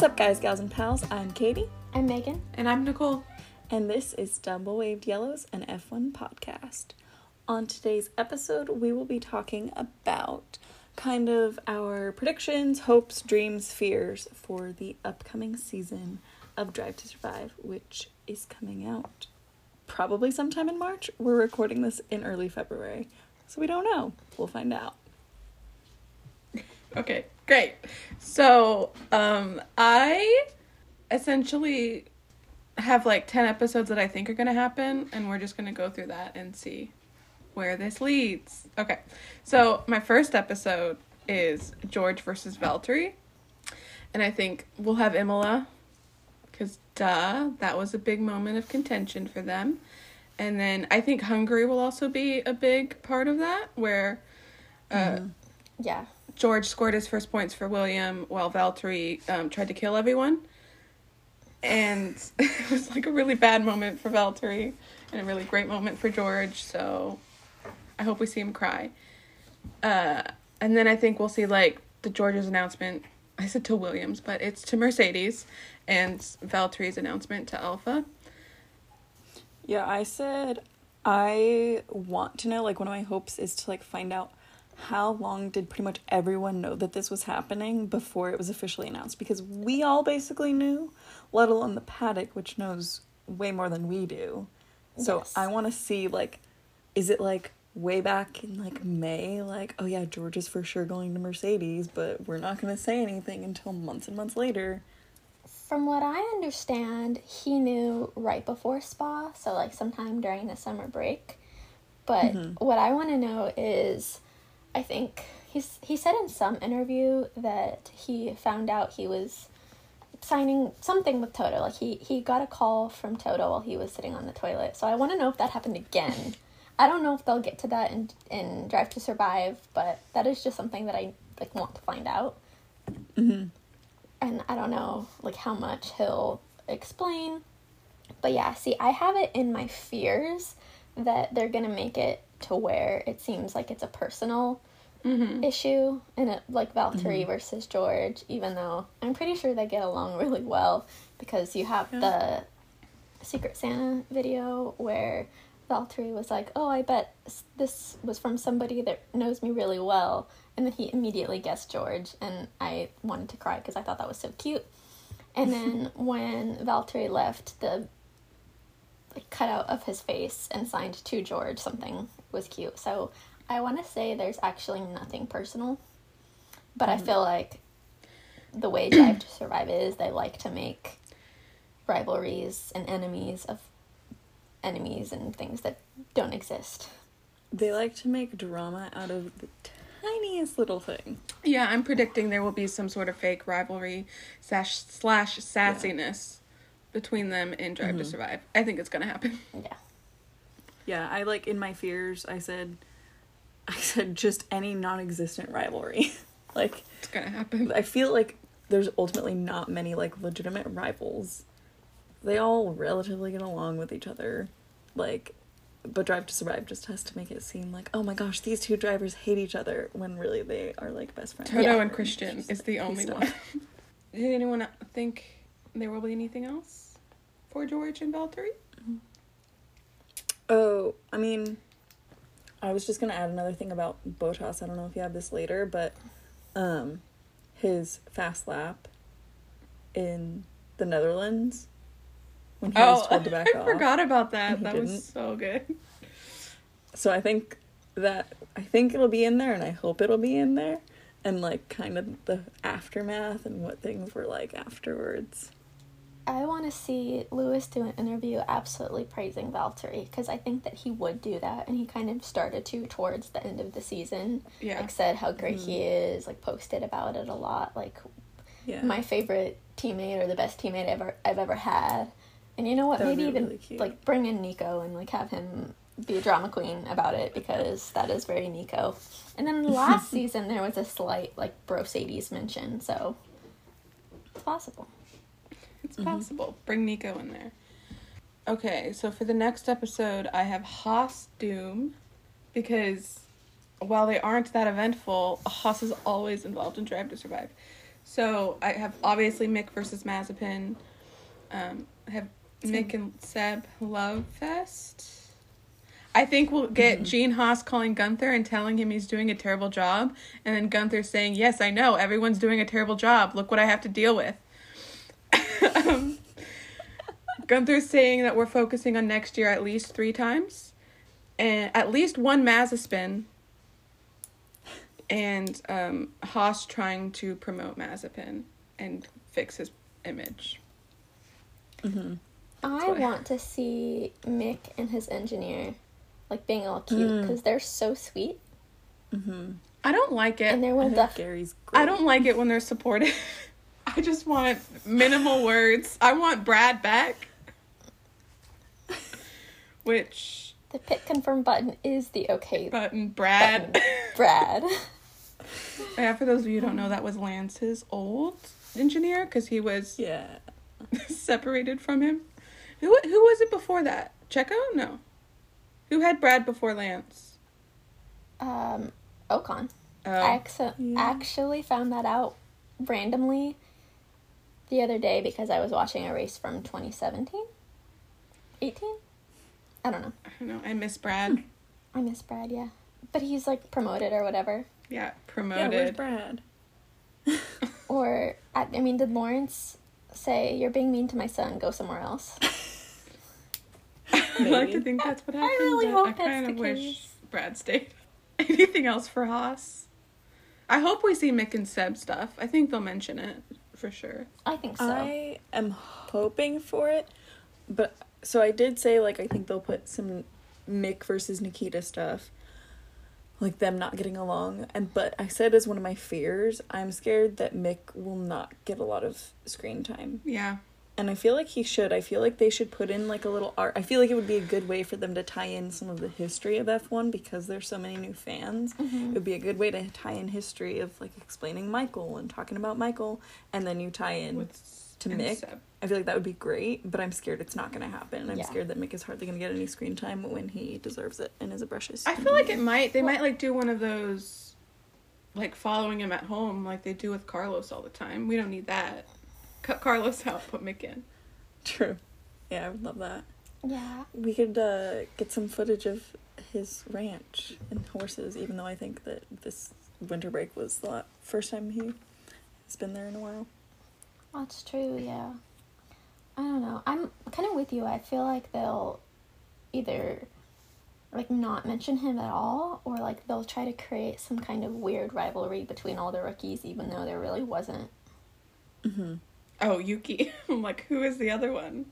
What's up, guys, gals, and pals? I'm Katie, I'm Megan. And I'm Nicole. and this is Double Waved Yellows, an F1 podcast. On today's episode, we will be talking about kind of our predictions, hopes, dreams, fears for the upcoming season of Drive to Survive, which is coming out probably sometime in March. We're recording this in early February, so we don't know. We'll find out. Okay, great. So, um, I essentially have like 10 episodes that I think are going to happen, and we're just going to go through that and see where this leads. Okay, so my first episode is George versus Valtteri, and I think we'll have Imola, because duh, that was a big moment of contention for them. And then I think Hungary will also be a big part of that, where uh, Yeah. George scored his first points for William while Valtteri um, tried to kill everyone. And it was like a really bad moment for Valtteri and a really great moment for George. So I hope we see him cry. Uh, and then I think we'll see like the George's announcement. I said to Williams, but it's to Mercedes and Valtteri's announcement to Alfa. Yeah, I said I want to know like one of my hopes is to like find out how long did pretty much everyone know that this was happening before it was officially announced because we all basically knew, let alone the paddock which knows way more than we do. So Yes. I want to see like is it like way back in like May like oh yeah George is for sure going to Mercedes but we're not going to say anything until months and months later. From what I understand, he knew right before Spa, so like sometime during the summer break. But mm-hmm. what I want to know is I think he's he said in some interview that he found out he was signing something with Toto. Like he he got a call from Toto while he was sitting on the toilet. So I want to know if that happened again. I don't know if they'll get to that in in Drive to Survive, but that is just something that I like want to find out. Mm-hmm. and I don't know like how much he'll explain. But yeah, see, I have it in my fears that they're gonna make it to where it seems like it's a personal Mm-hmm. issue and it like Valtteri mm-hmm. versus George, even though I'm pretty sure they get along really well because you have the Secret Santa video where Valtteri was like, "Oh, I bet this was from somebody that knows me really well," and then he immediately guessed George, and I wanted to cry because I thought that was so cute. And then when Valtteri left, the like cutout of his face and signed to George something was cute. So I want to say there's actually nothing personal, but I mm-hmm. feel like the way Drive to Survive is they like to make rivalries and enemies of enemies and things that don't exist. They like to make drama out of the tiniest little thing. Yeah, I'm predicting there will be some sort of fake rivalry slash slash sassiness between them in Drive to mm-hmm. Survive. I think it's gonna happen. Yeah. Yeah, I like in my fears. I said, I said just any non-existent rivalry. like It's gonna happen. I feel like there's ultimately not many like legitimate rivals. They all relatively get along with each other, like. But Drive to Survive just has to make it seem like, oh my gosh, these two drivers hate each other when really they are like best friends. Toto Yeah. and Christian is the only one. Did anyone think there will be anything else for George and Valtteri? Oh, I mean, I was just gonna add another thing about Bottas. I don't know if you have this later, but um, his fast lap in the Netherlands when he was told to back Oh, I off. forgot about that. That didn't. was so good. So I think that I think it'll be in there, and I hope it'll be in there, and like kind of the aftermath and what things were like afterwards. I want to see Lewis do an interview absolutely praising Valtteri because I think that he would do that, and he kind of started to towards the end of the season. Yeah. Like said how great he is, like posted about it a lot. Like Yeah, my favorite teammate or the best teammate ever I've ever had. And you know what? That Maybe even really like bring in Nico and like have him be a drama queen about it because that is very Nico. And then last season there was a slight like Brosades mention, so it's possible. It's possible. Bring Nico in there. Okay, so for the next episode, I have Haas Doom because while they aren't that eventful, Haas is always involved in Drive to Survive. So I have obviously Mick versus Mazepin. Um, I have Mick and Seb Love Fest. I think we'll get Gene Haas calling Gunther and telling him he's doing a terrible job, and then Gunther saying, "Yes, I know everyone's doing a terrible job. Look what I have to deal with." Um, Gunther's saying that we're focusing on next year at least three times, and at least one Mazepin. And um, Haas trying to promote Mazepin and fix his image. Mm-hmm. I what I- want to see Mick and his engineer like being all cute Mm. because they're so sweet Mm-hmm. I don't like it. and there I will think def- Gary's great. I don't like it when they're supportive. I just want minimal words. I want Brad back. Which the pick confirm button is the okay button Brad. Brad. yeah, for those of you who don't know, that was Lance's old engineer because he was Yeah. separated from him. Who who was it before that? Checo? No. Who had Brad before Lance? Um, Ocon. Oh, I acc- Yeah. actually found that out randomly the other day because I was watching a race from 2017? 18? I don't know. I don't know. I miss Brad. Hmm. I miss Brad, yeah. But he's like promoted or whatever. Yeah, promoted. Yeah, promoted. where's Brad? Or, I, I mean, did Lawrence say, You're being mean to my son, go somewhere else? I like to think that's what I really hope I that's kind the of wish case. Brad stayed. Anything else for Haas? I hope we see Mick and Seb stuff. I think they'll mention it for sure. I think so. I am hoping for it, but so I did say like I think they'll put some Mick versus Nikita stuff, like them not getting along, and but I said as one of my fears, I'm scared that Mick will not get a lot of screen time, Yeah. And I feel like he should. I feel like they should put in like a little art. I feel like it would be a good way for them to tie in some of the history of F one because there's so many new fans. Mhm. It would be a good way to tie in history of like explaining Michael and talking about Michael, and then you tie in With to Mick. Seb. I feel like that would be great, but I'm scared it's not going to happen. I'm Yeah. scared that Mick is hardly going to get any screen time when he deserves it and is a precious. I feel like it might. They might like do one of those, like following him at home, like they do with Carlos all the time. We don't need that. Cut Carlos out. Put Mick in. True. Yeah, I would love that. Yeah. We could uh, get some footage of his ranch and horses, even though I think that this winter break was the first time he has been there in a while. That's true, yeah. I don't know. I'm kind of with you. I feel like they'll either like not mention him at all or like they'll try to create some kind of weird rivalry between all the rookies even though there really wasn't. Mm-hmm. Oh, Yuki. I'm like, who is the other one?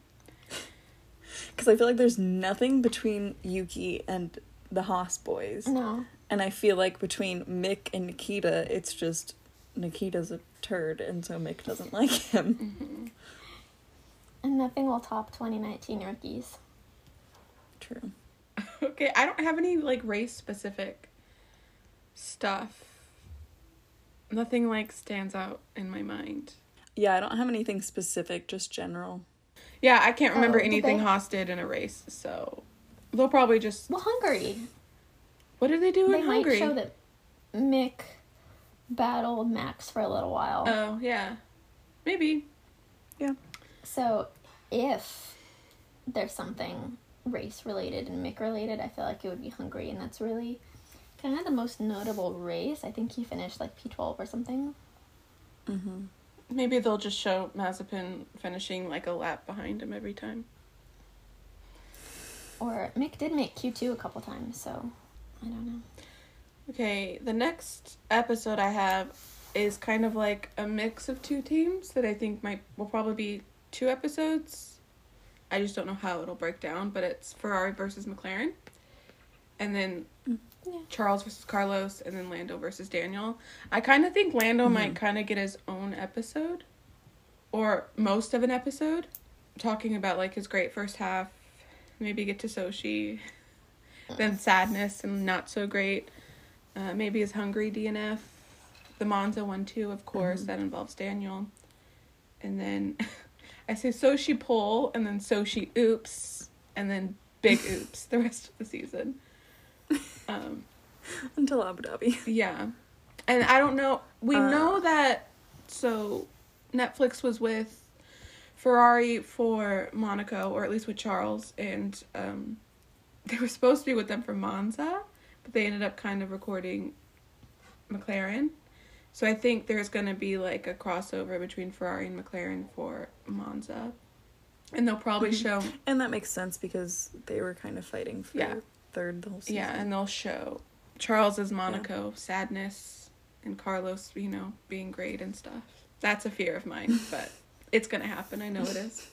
Because I feel like there's nothing between Yuki and the Haas boys. No. And I feel like between Mick and Nikita, it's just Nikita's a turd, and so Mick doesn't like him. Mm-hmm. And nothing will top 2019 rookies. True. Okay, I don't have any like race specific stuff. Nothing like stands out in my mind. Yeah, I don't have anything specific, just general. Yeah, I can't remember Oh, did anything they- Haas did in a race, so they'll probably just. Well, Hungary. What did they do They in might Hungary? show that Mick battled Max for a little while. Oh yeah, maybe. Yeah. So if there's something race related and Mick related, I feel like it would be Hungary, and that's really kind of the most notable race. I think he finished like P12 or something. Mm-hmm. Maybe they'll just show Mazepin finishing like a lap behind him every time. Or Mick did make Q2 a couple times, so I don't know. Okay, the next episode I have is kind of like a mix of two teams that I think might will probably be two episodes. I just don't know how it'll break down, but it's Ferrari versus McLaren. And then Yeah. Charles versus Carlos and then Lando versus Daniel. I kind of think Lando might kind of get his own episode or most of an episode talking about like his great first half, maybe get to Sochi, then sadness and not so great. Uh, maybe his Hungary DNF, the Monza one too, of course, that involves Daniel. And then I say Sochi pole, and then Sochi oops and then big oops the rest of the season. Um, Until Abu Dhabi. yeah. And I don't know. We Uh. know that so Netflix was with Ferrari for Monaco, or at least with Charles, and um, they were supposed to be with them for Monza, but they ended up kind of recording McLaren. So I think there's going to be like a crossover between Ferrari and McLaren for Monza. And they'll probably show And that makes sense because they were kind of fighting for Yeah. Third the whole season. Yeah, and they'll show Charles as Monaco, sadness, and Carlos, you know, being great and stuff. That's a fear of mine, but it's gonna happen. I know it is.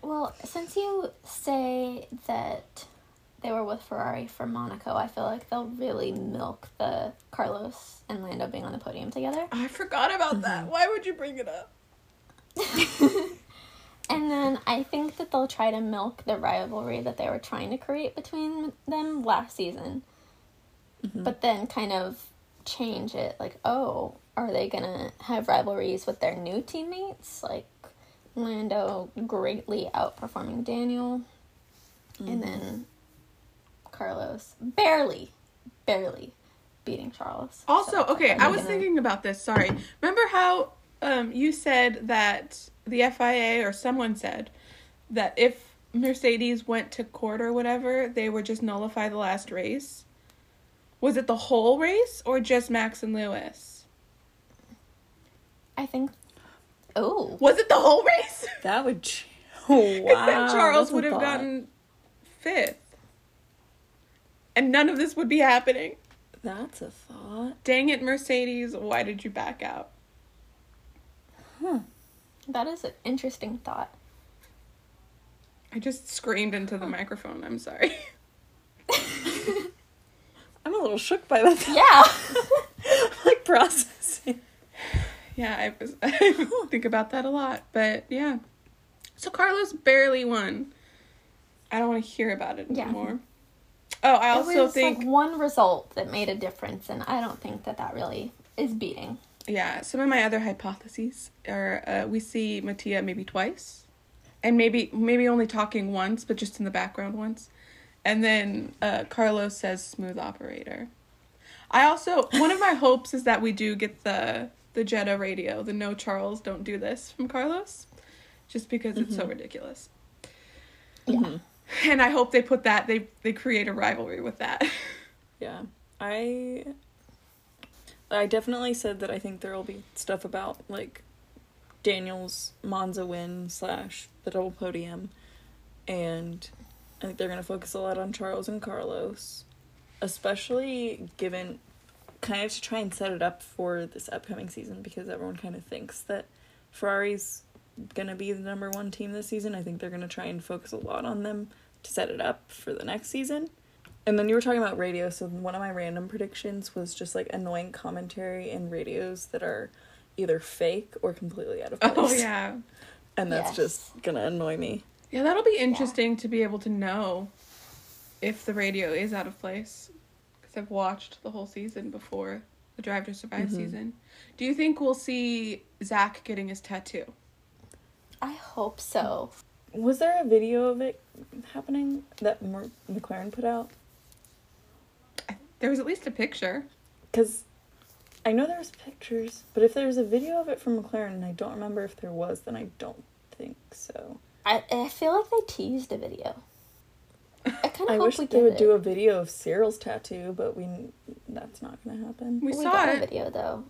Well, since you say that they were with Ferrari for Monaco, I feel like they'll really milk the Carlos and Lando being on the podium together. I forgot about that. Mm-hmm. Why would you bring it up? And then I think that they'll try to milk the rivalry that they were trying to create between them last season. But then kind of change it like, oh, are they going to have rivalries with their new teammates? Like Lando greatly outperforming Daniel. And then Carlos barely, barely beating Charles. Also, So, okay, I was gonna- thinking about this. Sorry. Remember how um, you said that the FIA or someone said that if Mercedes went to court or whatever, they would just nullify the last race? Was it the whole race or just Max and Lewis? I think. Oh. Was it the whole race? That would. Ch- oh, wow. Then Charles would have thought. gotten fifth. And none of this would be happening. That's a thought. Dang it, Mercedes, why did you back out? That is an interesting thought. I just screamed into the oh. microphone. I'm sorry. I'm a little shook by that. Yeah. like processing. Yeah, I was I think about that a lot, but yeah. So Carlos barely won. I don't want to hear about it Yeah. anymore. Oh, I also it was think like one result that made a difference, and I don't think that that really is beating. Yeah. Some of my other hypotheses are uh, we see Mattia maybe twice, and maybe maybe only talking once, but just in the background once, and then uh, Carlos says smooth operator. I also one of my hopes is that we do get the the Jeddah radio, the no Charles don't do this from Carlos, just because it's so ridiculous. Yeah. And I hope they put that they they create a rivalry with that. Yeah. I. I definitely said that I think there will be stuff about like Daniel's Monza win slash the double podium, and I think they're gonna focus a lot on Charles and Carlos, especially given kind of to try and set it up for this upcoming season because everyone kind of thinks that Ferrari's gonna be the number one team this season. I think they're gonna try and focus a lot on them to set it up for the next season. And then you were talking about radio, so one of my random predictions was just like annoying commentary in radios that are either fake or completely out of oh, place. oh yeah. And that's Yes. just gonna annoy me. Yeah, that'll be interesting to be able to know if the radio is out of place. Because I've watched the whole season before the Drive to Survive mm-hmm. season. Do you think we'll see Zak getting his tattoo? I hope so. Was there a video of it happening that Mer- McLaren put out? I, there was at least a picture. Because I know there was pictures, but if there was a video of it from McLaren and I don't remember if there was, then I don't think so. I I feel like they teased a video. I kind I of hope wish we they would it. do a video of Cyril's tattoo, but we that's not gonna happen. We, we saw got it. a video though.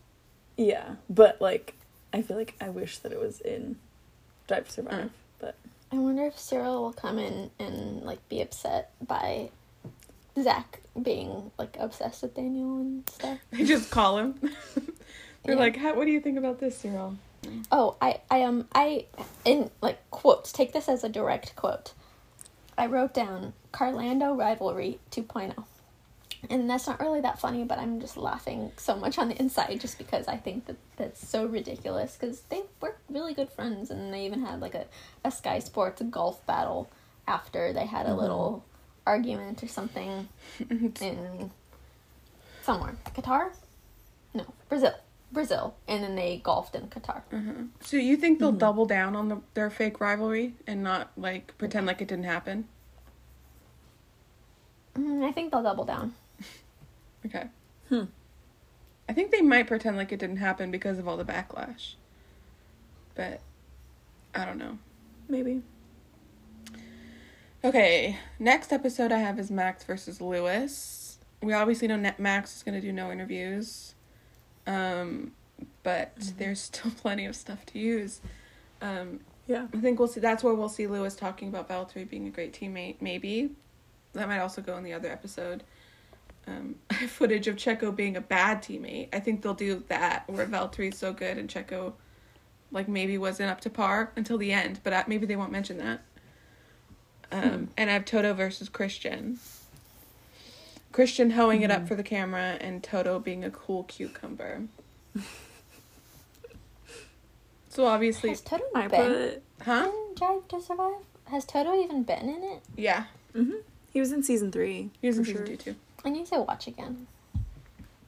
Yeah, but like, I feel like I wish that it was in Drive to Survive, Mm. but I wonder if Cyril will come in and like be upset by Zak being like obsessed with Daniel and stuff. They just call him. They're Yeah. like, How, "What do you think about this, Cyril?" Oh, I, I um, I in like quotes. Take this as a direct quote. I wrote down Carlando rivalry 2.0. And that's not really that funny, but I'm just laughing so much on the inside just because I think that that's so ridiculous. Because they were really good friends, and they even had like a, a Sky Sports golf battle after they had a little argument or something in somewhere. Qatar? No, Brazil. Brazil. And then they golfed in Qatar. So you think they'll double down on the, their fake rivalry and not like pretend like it didn't happen? Mm, I think they'll double down. Okay. Hmm. I think they might pretend like it didn't happen because of all the backlash. But I don't know. Maybe. Okay, next episode I have is Max versus Lewis. We obviously know Net Max is going to do no interviews. Um, but there's still plenty of stuff to use. Um, Yeah. I think we'll see. That's where we'll see Lewis talking about Valtteri being a great teammate. Maybe that might also go in the other episode. Um, footage of Checo being a bad teammate. I think they'll do that where Valtteri's so good and Checo, like maybe wasn't up to par until the end. But maybe they won't mention that. Um, And I have Toto versus Christian. Christian hoeing it up for the camera and Toto being a cool cucumber. so obviously, Has Toto I been put. huh? Drive to Survive? Has Toto even been in it? Yeah, hmm He was in season three. he was in season sure. two too. I need to watch again.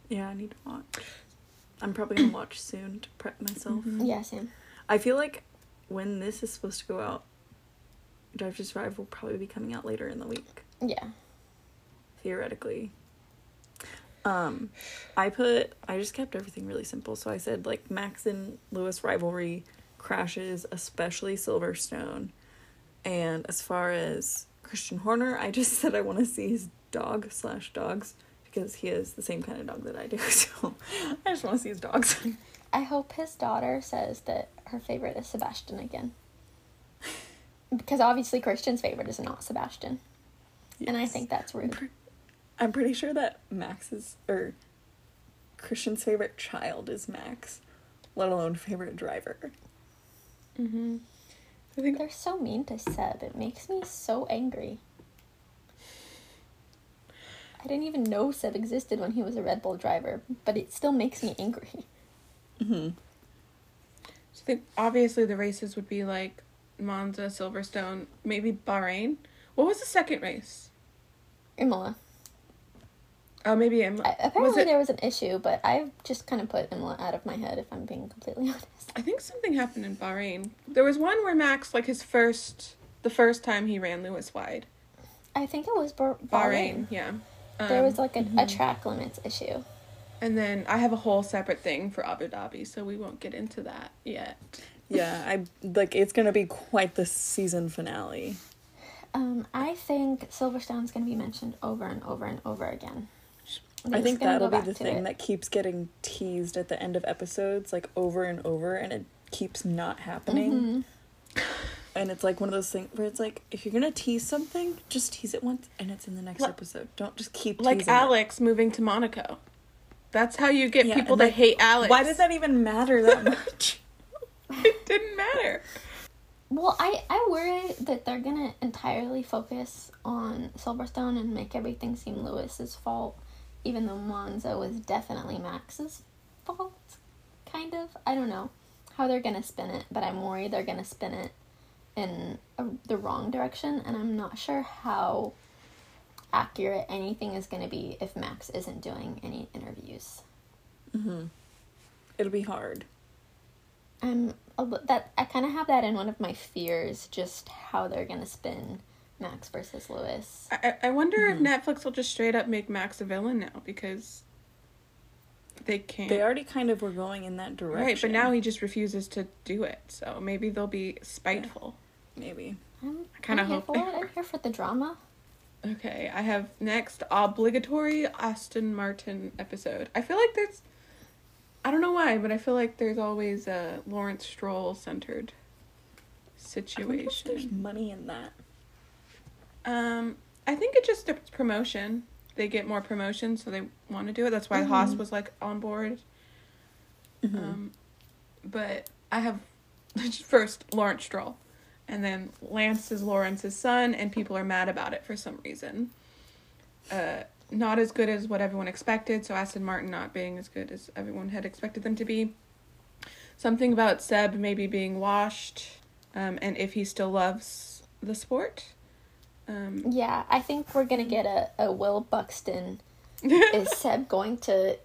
Yeah, I need to watch. I'm probably gonna watch soon to prep myself. Mhm. Yeah, same. I feel like when this is supposed to go out, Drive to Survive will probably be coming out later in the week, Yeah. theoretically. Um, I put I just kept everything really simple. So I said like Max and Lewis rivalry crashes, especially Silverstone. And as far as Christian Horner, I just said I want to see his dog slash dogs because he has the same kind of dog that I do. So I just want to see his dogs. I hope his daughter says that her favorite is Sebastian again. Because obviously Christian's favorite is not Sebastian. And I think that's rude. I'm pretty sure that Max's or Christian's favorite child is Max, let alone favorite driver. Mm-hmm. I think They're so mean to Seb. It makes me so angry. I didn't even know Seb existed when he was a Red Bull driver, but it still makes me angry. Mm-hmm. So I think obviously the races would be like Monza, Silverstone, maybe Bahrain. What was the second race? Imola. Oh, maybe Em- I, apparently was it? there was an issue, but I've just kind of put Imola out of my head if I'm being completely honest. I think something happened in Bahrain. There was one where Max, like his first, the first time he ran Lewis wide. I think it was Bahrain. Bahrain, yeah. There Um, was like a, a track limits issue. and then I have a whole separate thing for Abu Dhabi, so we won't get into that yet. Yeah, I like it's gonna be quite the season finale. Um, I think Silverstone's going to be mentioned over and over and over again. They're I think that'll be the thing it. that keeps getting teased at the end of episodes, like over and over, and it keeps not happening. Mhm. And it's like one of those things where it's like, if you're gonna tease something, just tease it once, and it's in the next Like- episode. Don't just keep Like teasing it. Alex moving to Monaco. That's how you get Yeah, people to like, hate Alex. Why does that even matter that much? it didn't matter. Well, I, I worry that they're going to entirely focus on Silverstone and make everything seem Lewis's fault, even though Monza was definitely Max's fault, kind of. I don't know how they're going to spin it, but I'm worried they're going to spin it in a, the wrong direction, and I'm not sure how accurate anything is going to be if Max isn't doing any interviews. mm-hmm. It'll be hard. I'm that I kind of have that in one of my fears, just how they're gonna spin Max versus Lewis. I, I I wonder Mhm. if Netflix will just straight up make Max a villain now because they can't. They already kind of were going in that direction. right, but now he just refuses to do it. So maybe they'll be spiteful. maybe. I'm, I kinda I'm hope for they it. I'm here for the drama. Okay, I have next obligatory Aston Martin episode. I feel like there's, I don't know why, but I feel like there's always a Lawrence Stroll centered I if there's situation. money in that. Um, I think it just it's promotion. They get more promotion, so they want to do it. That's why Haas Mhm. was like on board. Mhm. Um, but I have first Lawrence Stroll, and then Lance is Lawrence's son, and people are mad about it for some reason. Uh, not as good as what everyone expected. So Aston Martin not being as good as everyone had expected them to be. Something about Seb maybe being washed, um, and if he still loves the sport. Um, Yeah, I think we're gonna get a, a Will Buxton. Is Seb going to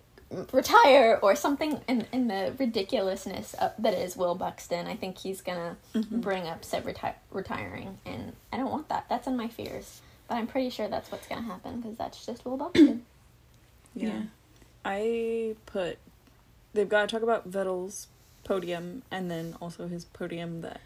retire or something in, in the ridiculousness of, that is Will Buxton? I think he's gonna Mhm. bring up Seb reti- retiring, and I don't want that. That's in my fears. But I'm pretty sure that's what's gonna happen because that's just Will Buxton. Yeah. I put they've got to talk about Vettel's podium and then also his podium that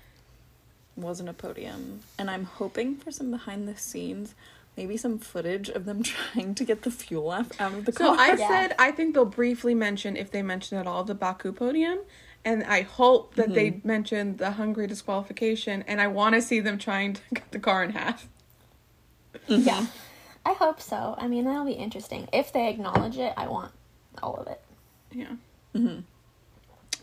wasn't a podium. And I'm hoping for some behind the scenes, maybe some footage of them trying to get the fuel out out of the So car. So I Yeah. said I think they'll briefly mention if they mention at all the Baku podium, and I hope that they mm-hmm. mention the Hungary disqualification, and I want to see them trying to cut the car in half. Yeah. I hope so. I mean, that'll be interesting. If they acknowledge it, I want all of it. Yeah. Mhm.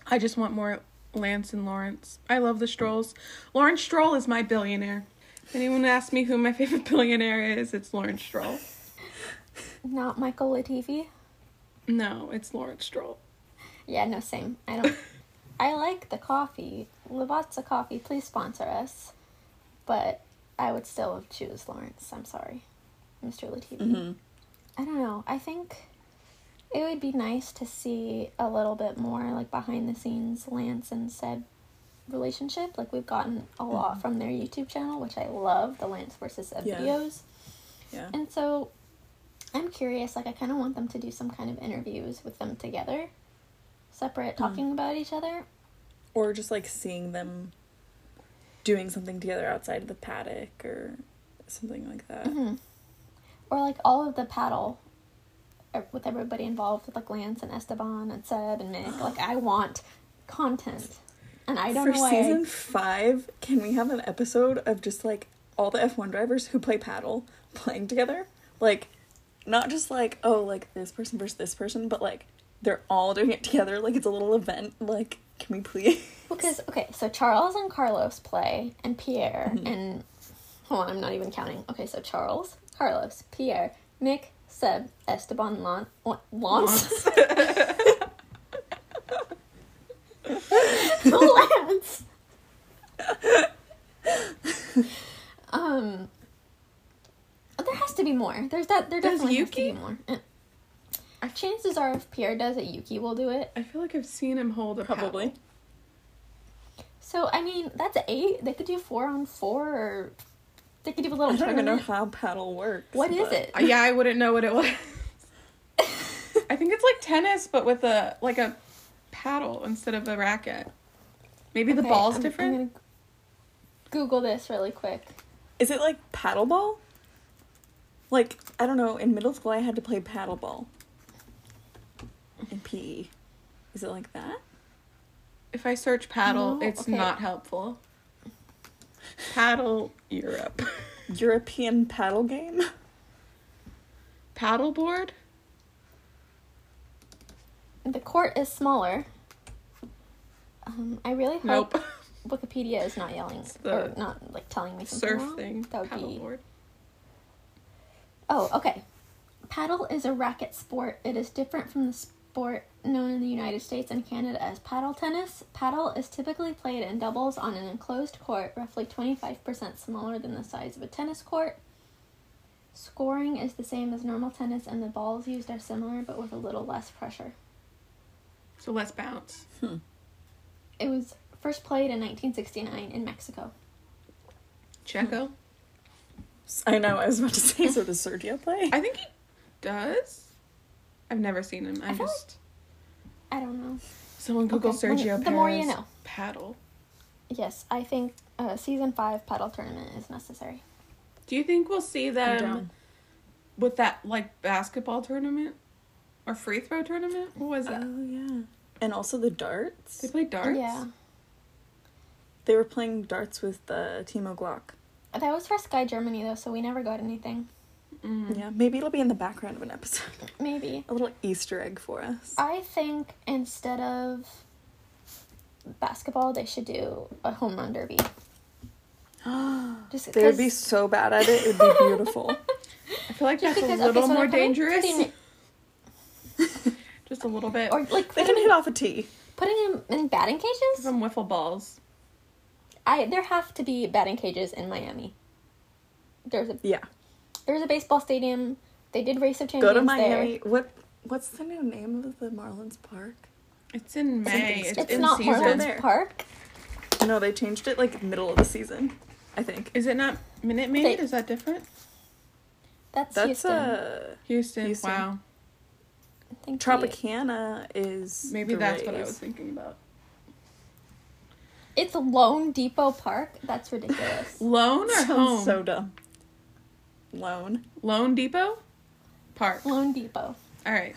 I just want more Lance and Lawrence. I love the Strolls. Lawrence Stroll is my billionaire. If anyone asks me who my favorite billionaire is, it's Lawrence Stroll. Not Michael Latifi. No, it's Lawrence Stroll. Yeah, no, same. I don't. I like the coffee. Lavazza Coffee, please sponsor us. But I would still choose Lawrence. I'm sorry, Mr. Latifi. Mhm. I don't know. I think it would be nice to see a little bit more like behind the scenes Lance and Seb relationship. Like we've gotten a lot from their YouTube channel, which I love, the Lance versus Seb Yeah. videos. Yeah. And so I'm curious, like I kind of want them to do some kind of interviews with them together, separate, talking about each other. Or just like seeing them doing something together outside of the paddock or something like that. Mhm. Or like all of the paddle uh, with everybody involved with like Lance and Esteban and Seb and Mick. Like I want content. And I don't For know why. season five, can we have an episode of just like all the F1 drivers who play paddle playing together? Like, not just like, oh, like this person versus this person, but like they're all doing it together. Like it's a little event. Like, can we please? Because okay, so Charles and Carlos play, and Pierre Mm-hmm. and hold on, I'm not even counting. Okay, so Charles, Carlos, Pierre, Mick, Seb, Esteban, Lon, Lon- Lance, Lance. um, there has to be more. There's that. There definitely has to be more. Chances are, if Pierre does it, Yuki will do it. I feel like I've seen him hold a Probably. paddle. So I mean, that's eight. They could do four on four, or they could do a little I don't even know how paddle works. What is but- it? Uh, Yeah, I wouldn't know what it was. I think it's like tennis, but with a like a paddle instead of a racket. Maybe the ball's I'm- I'm different. gonna Google this really quick. Is it like paddleball? Like, I don't know, in middle school I had to play paddleball. In PE. Is it like that? If I search paddle, No, it's okay. not helpful. Paddle Europe. European paddle game? Paddleboard? The court is smaller. Um, I really hope Nope. Wikipedia is not yelling or not like telling me something Surf wrong. thing. That would be Paddleboard. Oh, okay. Paddle is a racket sport. It is different from the sport known in the United States and Canada as paddle tennis. Paddle is typically played in doubles on an enclosed court, roughly 25% smaller than the size of a tennis court. Scoring is the same as normal tennis, and the balls used are similar but with a little less pressure. So let's bounce. Hmm. It was first played in 1969 in Mexico. Checo? I know, I was about to say, so does Sergio play? I think he does. I've never seen him. I, I feel just I don't know. someone Google Okay, Sergio Perez the more you know. paddle. Yes, I think uh, season five paddle tournament is necessary. Do you think we'll see them with that like basketball tournament or free throw tournament? What was that? Oh, yeah. And also the darts. they played darts. Yeah. They were playing darts with uh, Timo Glock. That was for Sky Germany though, so we never got anything. Mm. Yeah, maybe it'll be in the background of an episode. Maybe. A little Easter egg for us. I think instead of basketball, they should do a home run derby. Just they would be so bad at it, it would be beautiful. I feel like just that's because a little okay, so more dangerous. putting- Just a little bit. or like they can hit off a tee. putting them in batting cages. Some wiffle balls. I there have to be batting cages in Miami. There's a Yeah. There's a baseball stadium. They did race of champions. Go champions to Miami. there. What What's the new name of the Marlins Park? It's in May. it's- It's, It's in not season. Marlins there. Park. No, they changed it like middle of the season. I think. Is it not Minute Maid? They- Is that different? That's, That's Houston. uh Houston. Houston. Wow. Thank you. Tropicana is Maybe the that's what I was thinking about. It's Loan Depot Park. That's ridiculous. Lone or Sounds home? so dumb. Lone. Loan Depot Park. Loan Depot. All right.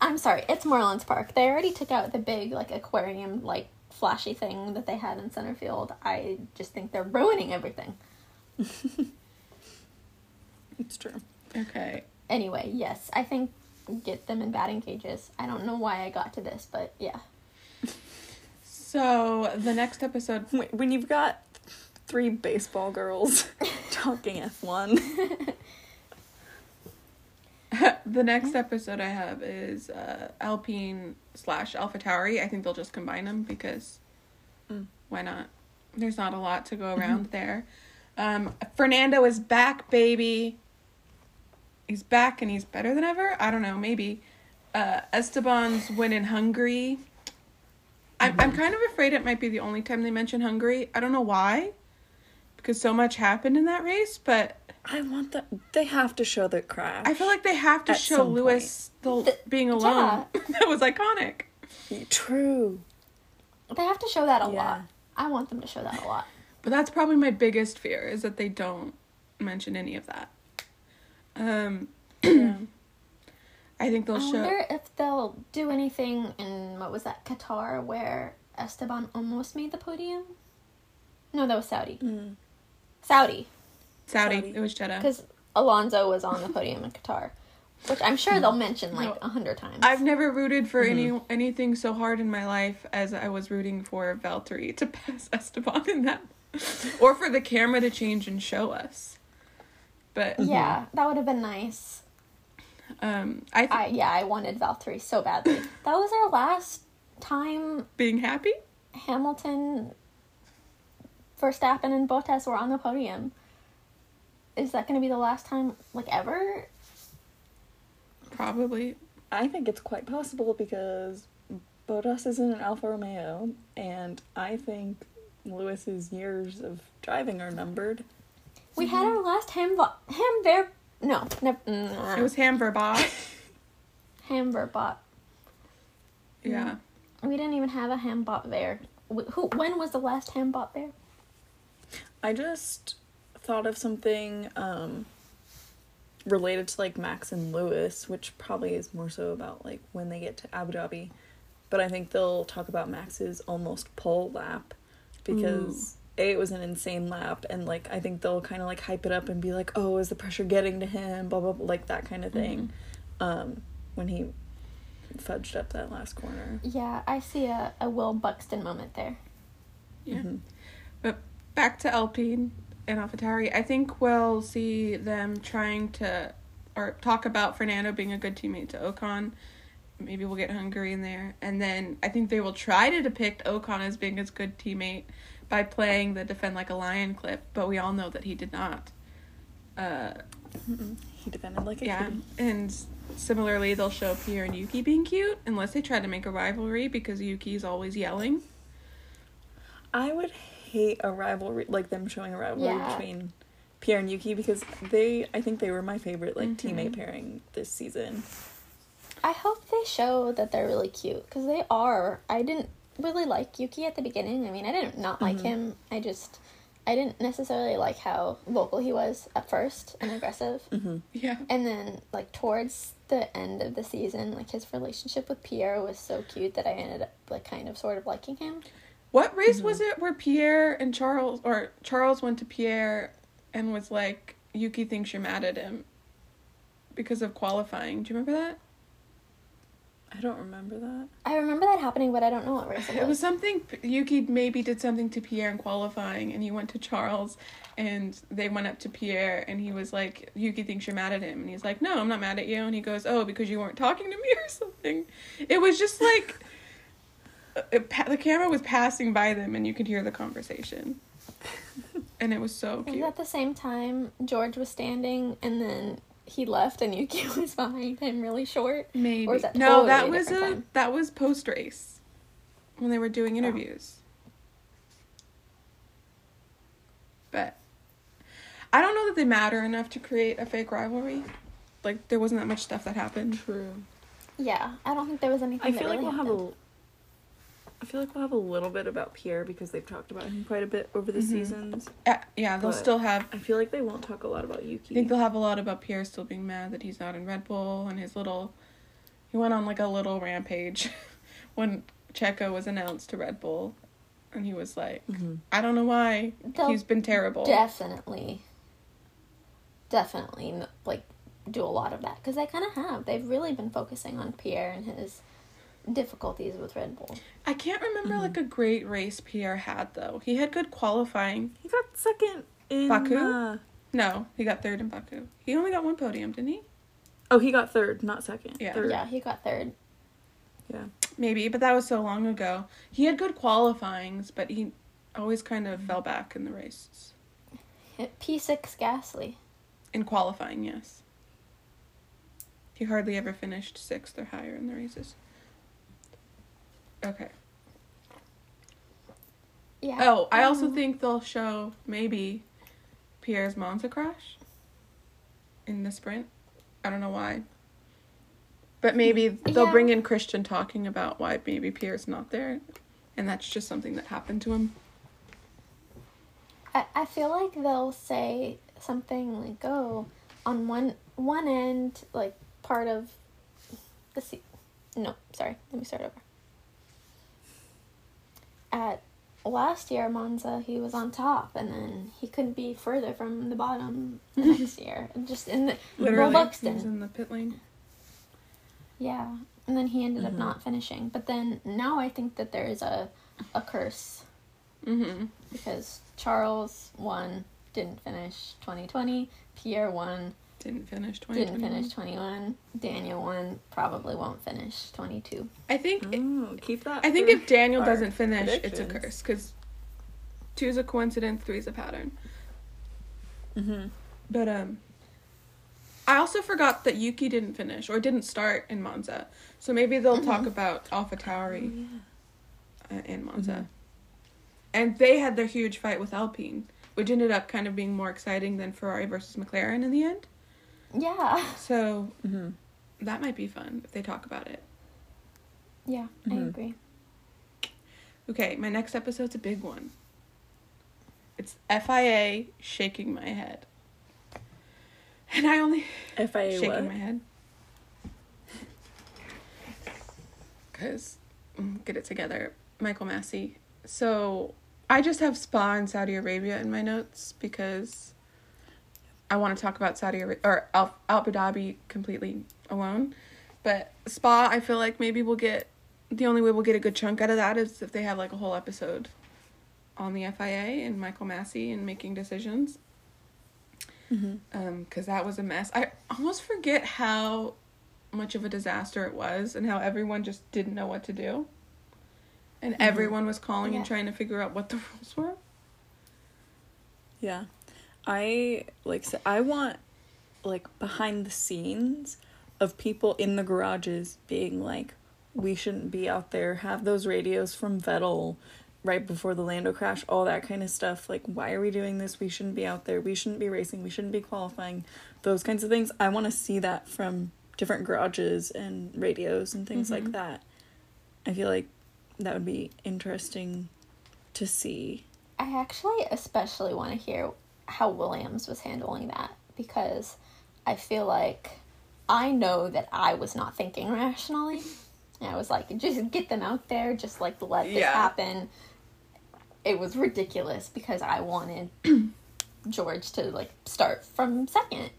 I'm sorry, it's Marlins Park. They already took out the big like aquarium like flashy thing that they had in center field. I just think they're ruining everything. It's true. Okay. Anyway, yes, I think get them in batting cages. I don't know why I got to this, but yeah. So the next episode. Wait, when you've got three baseball girls talking F1. the next episode I have is uh, Alpine slash AlphaTauri. I think they'll just combine them because Mm. why not? There's not a lot to go around there. Um, Fernando is back, baby. He's back and he's better than ever. I don't know, maybe. Uh, Esteban's win in Hungary. I'm, I'm kind of afraid it might be the only time they mention Hungary. I don't know why, because so much happened in that race, but I want that. They have to show the crash. I feel like they have to show Lewis the, Th- being alone. that was iconic. True. They have to show that a Yeah. lot. I want them to show that a lot. But that's probably my biggest fear is that they don't mention any of that. Um, Yeah. I think they'll I show. wonder if they'll do anything in what was that Qatar where Esteban almost made the podium. No, that was Saudi. Mm. Saudi, Saudi. Saudi. It was Jeddah. because Alonso was on the podium in Qatar, which I'm sure they'll mention like No. a hundred times. I've never rooted for any anything so hard in my life as I was rooting for Valtteri to pass Esteban in that, or for the camera to change and show us. But yeah, that would have been nice. um, I think I yeah, I wanted Valtteri so badly. That was our last time being happy. Hamilton, Verstappen, and Bottas were on the podium. Is that going to be the last time, like ever? Probably. I think it's quite possible because Bottas is in an Alfa Romeo, and I think Lewis's years of driving are numbered. We had our last ham ham bear. No, never. Mm, It was Hamverbot. Hamberbot. yeah. We didn't even have a hambot there. Who? When was the last hambot there? I just thought of something um, related to like Max and Lewis, which probably is more so about like when they get to Abu Dhabi. But I think they'll talk about Max's almost pole lap because A, it was an insane lap, and like I think they'll kind of like hype it up and be like, oh, is the pressure getting to him? Blah blah, blah like that kind of thing. Um, when he fudged up that last corner. Yeah, I see a, a Will Buxton moment there. Yeah. Mhm. But back to Alpine and AlphaTauri, I think we'll see them trying to or talk about Fernando being a good teammate to Ocon. Maybe we'll get Hungary in there. And then I think they will try to depict Ocon as being his good teammate by playing the defend like a lion clip, but we all know that he did not. Uh, He defended like a yeah, kid. and similarly, they'll show Pierre and Yuki being cute, unless they try to make a rivalry because Yuki's always yelling. I would hate a rivalry, like them showing a rivalry Yeah. between Pierre and Yuki because they, I think they were my favorite like Mhm. teammate pairing this season. I hope they show that they're really cute because they are. I didn't really like Yuki at the beginning. I mean, I didn't not like him. I just I didn't necessarily like how vocal he was at first and aggressive. Mm-hmm. Yeah. And then like towards the end of the season, like his relationship with Pierre was so cute that I ended up like kind of sort of liking him. What race was mm-hmm. it where Pierre and Charles or Charles went to Pierre and was like, Yuki thinks you're mad at him because of qualifying. Do you remember that? I don't remember that. I remember that happening, but I don't know what race it was. It was something Yuki maybe did something to Pierre in qualifying and he went to Charles and they went up to Pierre and he was like, Yuki thinks you're mad at him and he's like, No, I'm not mad at you and he goes, Oh, because you weren't talking to me or something. It was just like it, pa- the camera was passing by them and you could hear the conversation. and it was so Was cute. at the same time George was standing and then he left and Yuki was behind him really short? Maybe. Or is that no, totally that a was a time? that was post race when they were doing oh. interviews. But I don't know that they matter enough to create a fake rivalry. like there wasn't that much stuff that happened. True. Yeah, I don't think there was anything. I that feel like we'll have a. I feel like we'll have a little bit about Pierre because they've talked about him quite a bit over the Mhm. seasons. Uh, yeah, they'll still have. I feel like they won't talk a lot about Yuki. I think they'll have a lot about Pierre still being mad that he's not in Red Bull and his little. He went on like a little rampage when Checo was announced to Red Bull, and he was like, Mhm. "I don't know why They'll he's been terrible." definitely, definitely like do a lot of that because they kind of have. They've really been focusing on Pierre and his difficulties with Red Bull. I can't remember Mhm. like a great race Pierre had though. He had good qualifying. He got second in Baku? uh, No, he got third in Baku. He only got one podium, didn't he? oh, he got third, not second. Yeah. Third. Yeah, he got third. Yeah. Maybe, but that was so long ago. He had good qualifyings, but he always kind of fell back in the races. P six Gasly. In qualifying, yes. He hardly ever finished sixth or higher in the races. Okay. Yeah. Oh, I also um, think they'll show maybe Pierre's Monza crash in the sprint. I don't know why. But maybe they'll Yeah. bring in Christian talking about why maybe Pierre's not there. And that's just something that happened to him. I, I feel like they'll say something like, "Oh, on one one end, like part of the se- no, sorry, let me start over." At last year Monza, he was on top, and then he couldn't be further from the bottom the next year. And Just in the Literally, he was in the pit lane. yeah, and then he ended Mhm. up not finishing. But then now I think that there is a a curse Mm-hmm. because Charles won, didn't finish 2020. Pierre won, Didn't finish didn't finish 21. Daniel 1 probably won't finish 22. I think Oh, keep that. I think if Daniel doesn't finish, it's a curse because two's a coincidence, three's a pattern. Mhm. But um, I also forgot that Yuki didn't finish or didn't start in Monza, so maybe they'll talk Mhm. about Alpha Oh, Tauri yeah. uh, in Monza, Mhm. and they had their huge fight with Alpine, which ended up kind of being more exciting than Ferrari versus McLaren in the end. Yeah, So Mhm. that might be fun if they talk about it. yeah, I Mhm. agree. Okay, my next episode's a big one. It's FIA shaking my head. And I only FIA shaking what? my head. Cuz get it together. Michael Masi. So, I just have Spa in Saudi Arabia in my notes because I want to talk about Saudi Arabia or Al- Abu Dhabi completely alone. But Spa, I feel like maybe we'll get the only way we'll get a good chunk out of that is if they have like a whole episode on the FIA and Michael Masi and making decisions. Mhm. Um, cause that was a mess. I almost forget how much of a disaster it was and how everyone just didn't know what to do. And everyone was calling and trying to figure out what the rules were. Yeah. I like s- I want like behind the scenes of people in the garages being like we shouldn't be out there. Have those radios from Vettel right before the Lando crash all that kind of stuff. Like why are we doing this? We shouldn't be out there. We shouldn't be racing. We shouldn't be qualifying. Those kinds of things. I want to see that from different garages and radios and things like Mhm. that. I feel like that would be interesting to see. I actually especially want to hear how Williams was handling that because I feel like I know that I was not thinking rationally. And I was like, just get them out there, just like let this Yeah. happen. It was ridiculous because I wanted George to like start from second.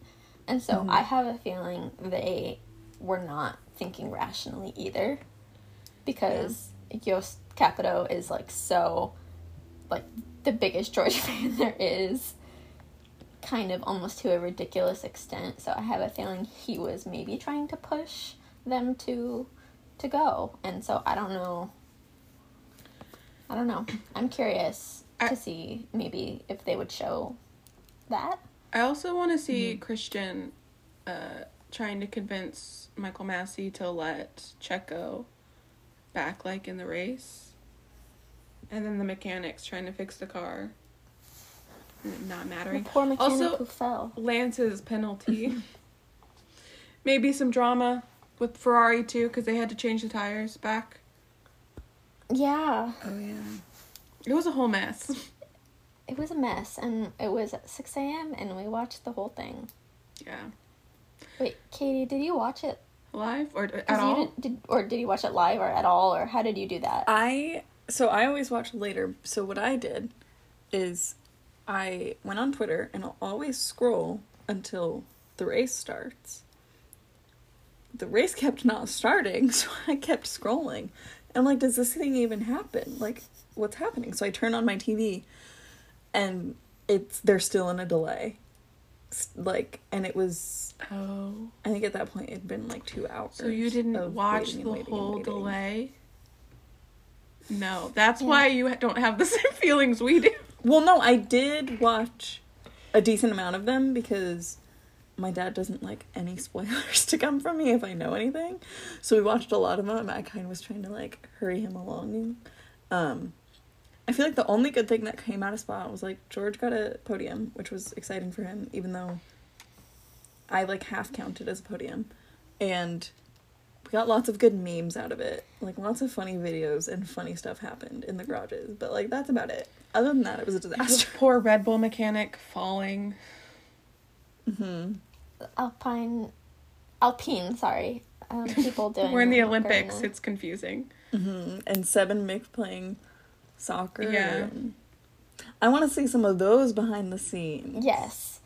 And so Mhm. I have a feeling they were not thinking rationally either because Jost Capito is like so like the biggest George fan there is kind of almost to a ridiculous extent so I have a feeling he was maybe trying to push them to to go. And so I don't know. I don't know. I'm curious I- to see maybe if they would show that. I also want to see Christian uh, trying to convince Michael Masi to let Checo back, like in the race, and then the mechanics trying to fix the car. Not the mattering. poor mechanic Also- who fell Lance's penalty. Maybe some drama with Ferrari too, because they had to change the tires back. Yeah, Oh yeah. It was a whole mess. it was a mess, and it was at 6 a.m., and we watched the whole thing. Yeah. Wait, Katie, did you watch it? Live or 'Cause at all? Did, did, or did you watch it live or at all, or how did you do that? I so I always watch later. So what I did is I went on Twitter and I'll always scroll until the race starts. The race kept not starting, so I kept scrolling. I'm like, does this thing even happen? Like, what's happening? So I turn on my TV and it's they're still in a delay. Like, and it was Oh. I think at that point it'd been like two hours. So you didn't watch the whole delay? No, that's Yeah. why you don't have the same feelings we do. Well, no, I did watch a decent amount of them because my dad doesn't like any spoilers to come from me if I know anything. So we watched a lot of them. I kind of was trying to like hurry him along. Um, I feel like the only good thing that came out of Spa was like George got a podium, which was exciting for him, even though I like half counted as a podium, and we got lots of good memes out of it. Like lots of funny videos and funny stuff happened in the garages, but like that's about it. Other than that, it was a The disaster. poor Red Bull mechanic falling. hmm Alpine, Alpine, sorry. Um, people doing. We're in the Olympics. and- It's confusing. hmm And Seb and Mick playing soccer. Yeah. and- I want to see some of those behind the scenes. Yes.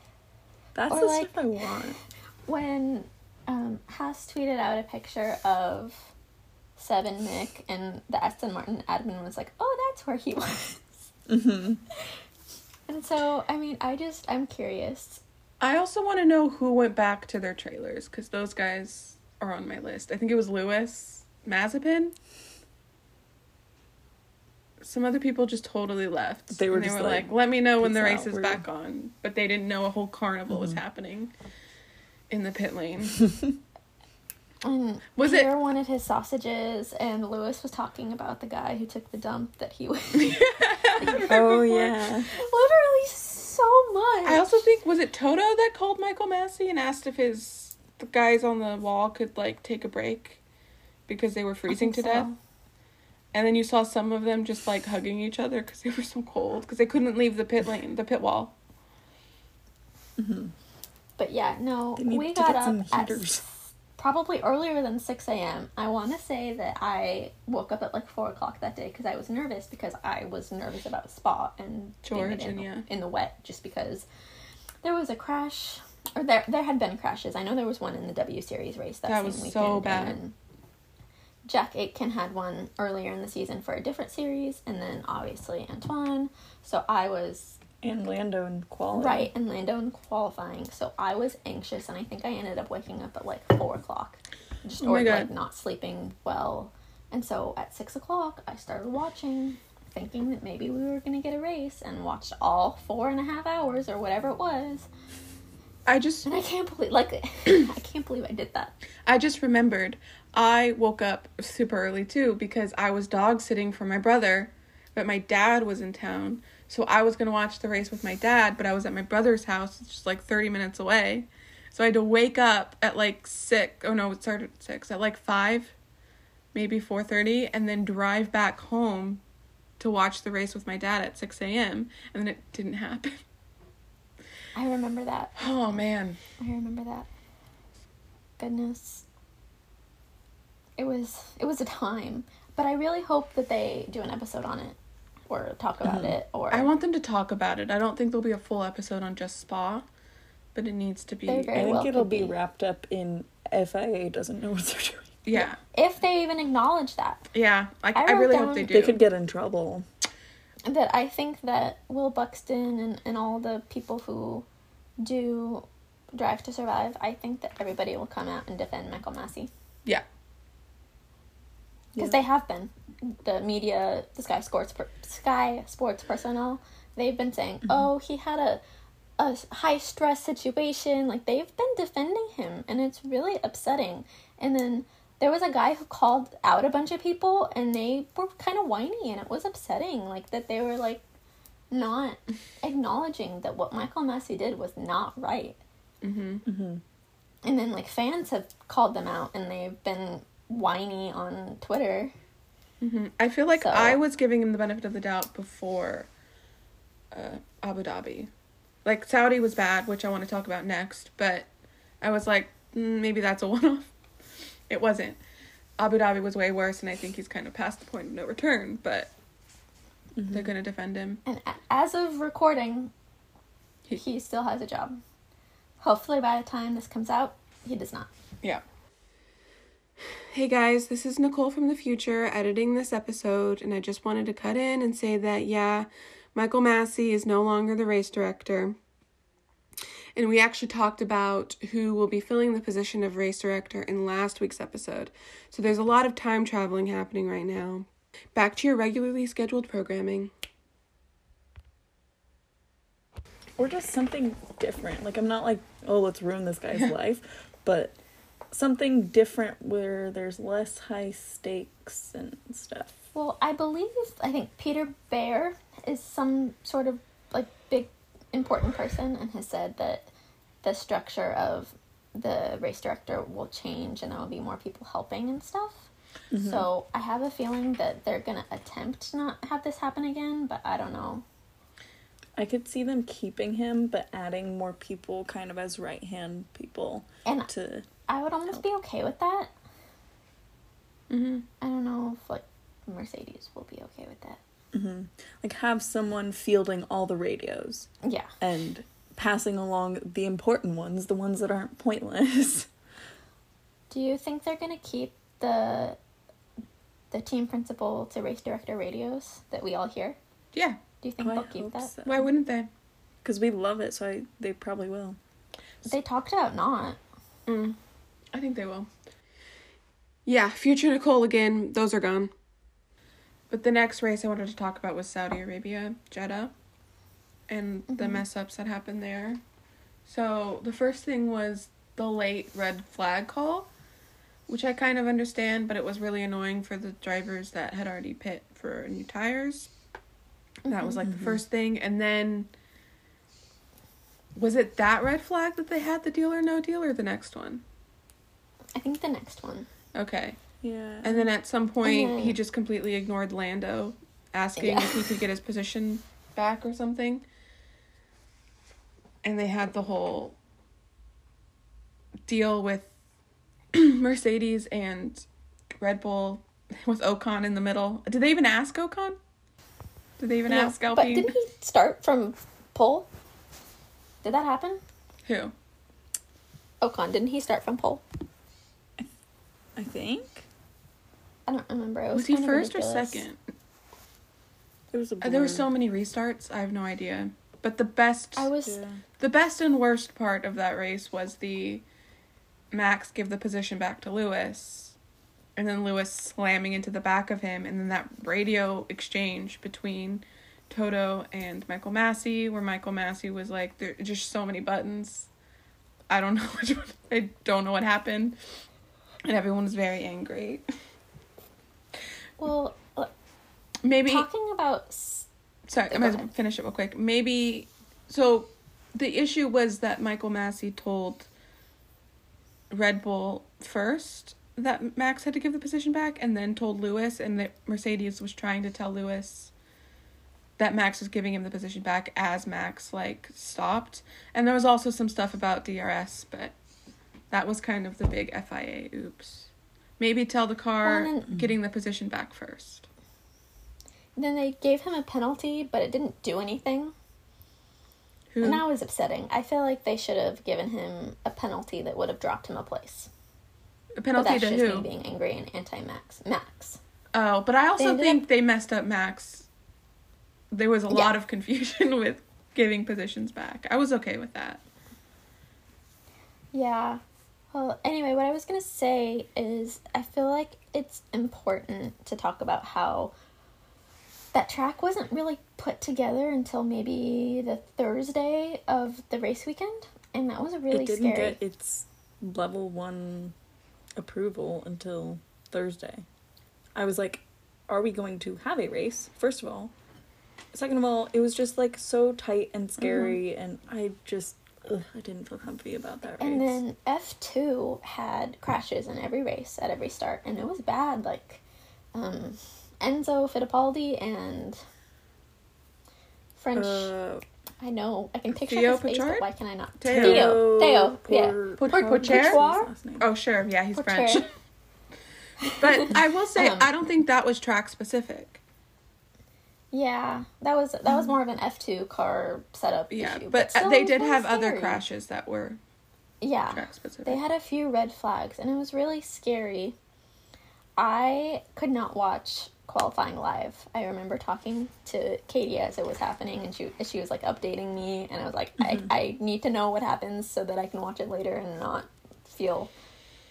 That's Or the like- stuff I want. when um, Haas tweeted out a picture of Seb and Mick and the Aston Martin admin was like, "Oh, that's where he was." hmm And so, I mean, I just I'm curious. I also want to know who went back to their trailers because those guys are on my list. I think it was Lewis Mazepin. Some other people just totally left. They were and they just were like, like, "Let me know when the race out, is we're-" back on," but they didn't know a whole carnival was Mhm. happening in the pit lane. And Was it- Peter wanted his sausages, and Lewis was talking about the guy who took the dump that he was Oh yeah. literally so much. I also think was it Toto that called Michael Masi and asked if his the guys on the wall could like take a break because they were freezing think to death. And then you saw some of them just like hugging each other because they were so cold because they couldn't leave the pit lane, the pit wall. hmm But yeah, no, we got up at s- probably earlier than 6 a.m. I want to say that I woke up at like 4 o'clock that day because I was nervous because I was nervous about Spa and George in, and yeah. in the wet just because there was a crash or there there had been crashes. I know there was one in the W Series race that, That same was weekend. so bad. Jack Aitken had one earlier in the season for a different series, and then obviously Antoine. So I was And Lando and quality. Right, and Lando in qualifying. So I was anxious, and I think I ended up waking up at like four o'clock, just Oh or like not sleeping well. And so at six o'clock, I started watching, thinking that maybe we were gonna get a race, and watched all four and a half hours or whatever it was. I just And I can't believe, like, I can't believe I did that. I just remembered I woke up super early too because I was dog sitting for my brother, but my dad was in town. So I was gonna watch the race with my dad, but I was at my brother's house, it's just like thirty minutes away. So I had to wake up at like six. Oh no, it started at six. At like five, maybe four thirty, and then drive back home to watch the race with my dad at six a.m. And then it didn't happen. I remember that. Oh man. I remember that. Goodness. It was it was a time, but I really hope that they do an episode on it or talk about Mhm. it or I want them to talk about it. I don't think there'll be a full episode on just spa, but it needs to be. I think well it'll be be. wrapped up in FIA doesn't know what they're doing. Yeah, if they even acknowledge that. yeah. I, I I, really hope they do. They could get in trouble. That I think that Will Buxton and, and all the people who do Drive to Survive, I think that everybody will come out and defend Michael Masi. Yeah. Because Yeah. they have been. The media, the Sky Sports, per, Sky Sports personnel, they've been saying, "Oh, he had a a high stress situation." Like they've been defending him, and it's really upsetting. And then there was a guy who called out a bunch of people, and they were kind of whiny, and it was upsetting. Like that they were like not acknowledging that what Michael Masi did was not right. hmm hmm And then like fans have called them out and they've been whiny on Twitter. Hmm I feel like So- I was giving him the benefit of the doubt before uh, Abu Dhabi. Like Saudi was bad, which I want to talk about next, but I was like, mm, maybe that's a one-off. It wasn't. Abu Dhabi was way worse, and I think he's kind of past the point of no return. But they're gonna defend him. And as of recording, He- he still has a job. Hopefully by the time this comes out, he does not. Yeah. Hey guys, this is Nicole from the future editing this episode, and I just wanted to cut in and say that, yeah, Michael Masi is no longer the race director. And we actually talked about who will be filling the position of race director in last week's episode. So there's a lot of time traveling happening right now. Back to your regularly scheduled programming. or just something different. Like I'm not like, oh, let's ruin this guy's life, but something different where there's less high stakes and stuff. Well, I believe I think Peter Bayer is some sort of like big important person and has said that the structure of the race director will change and there will be more people helping and stuff. Mm-hmm. So I have a feeling that they're gonna attempt to not have this happen again, but I don't know. I could see them keeping him, but adding more people kind of as right hand people And to. I would almost be okay with that. Mm-hmm. I don't know if like Mercedes will be okay with that. Like have someone fielding all the radios Yeah. and passing along the important ones, the ones that aren't pointless. Do you think they're gonna keep the the team principal to race director radios that we all hear? Yeah, Do you think Oh, I they'll keep hope that? so. why wouldn't they? Because we love it, so I, they probably will. They talked about not. Mm, I think they will. Yeah, future Nicole again. Those are gone. But the next race I wanted to talk about was Saudi Arabia, Jeddah, and the mess ups that happened there. So the first thing was the late red flag call, which I kind of understand, but it was really annoying for the drivers that had already pit for new tires. That was like the mm-hmm. first thing, and then was it that red flag that they had the deal or no deal, or the next one? I think the next one. Okay. Yeah. And then at some point, And he just completely ignored Lando, asking Yeah. if he could get his position back or something. And they had the whole deal with Mercedes and Red Bull with Ocon in the middle. Did they even ask Ocon? Did they even No, ask But didn't he start from pole? Did that happen? Who? Ocon, didn't he start from pole? I think I don't remember. It was, Was he kind of first or second? there was a. Uh, there were so many restarts. I have no idea. But the best I was Yeah. The best and worst part of that race was the Max give the position back to Lewis, and then Lewis slamming into the back of him, and then that radio exchange between Toto and Michael Masi, where Michael Masi was like, "There are just so many buttons. I don't know which one. I don't know what happened," and everyone was very angry. well uh, Maybe talking about. sorry, I might as ahead. well finish it real quick. Maybe so the issue was that Michael Masi told Red Bull first that Max had to give the position back and then told Lewis and that Mercedes was trying to tell Lewis that Max was giving him the position back as Max like stopped. And there was also some stuff about DRS, but that was kind of the big FIA oops. Maybe tell the car Well, and getting the position back first. Then they gave him a penalty, but it didn't do anything. Who And that was upsetting. I feel like they should have given him a penalty that would have dropped him a place. A But that's to just who? me being angry and anti-Max. Max. Oh, but I also ended think up- they messed up Max. There was a Yeah. lot of confusion with giving positions back. I was okay with that. Yeah. Well, anyway, what I was going to say is I feel like it's important to talk about how that track wasn't really put together until maybe the Thursday of the race weekend. And that was a really it didn't scary. get its level one approval until Thursday. I was like, are we going to have a race? First of all. Second of all, it was just like so tight and scary, and I just, ugh, I didn't feel comfy about that race. And then F2 had crashes in every race at every start, and it was bad. Like um, Enzo Fittipaldi and French. uh, I know. I can picture Theo his face, Pichard? but why can I not? Theo. Theo. Theo. Yeah. Por- Por- Por- Pourchaire? His last name. Oh, sure. Yeah, he's Pourchaire. French. But I will say, Um, I don't think that was track specific. Yeah, that was that was more of an F two car setup Yeah, issue. but, uh, still, they did really have other crashes that were Yeah, track specific. they had a few red flags, and it was really scary. I could not watch qualifying live. I remember talking to Katie as it was happening, and she she was like updating me, and I was like, I, mm-hmm. I need to know what happens so that I can watch it later and not feel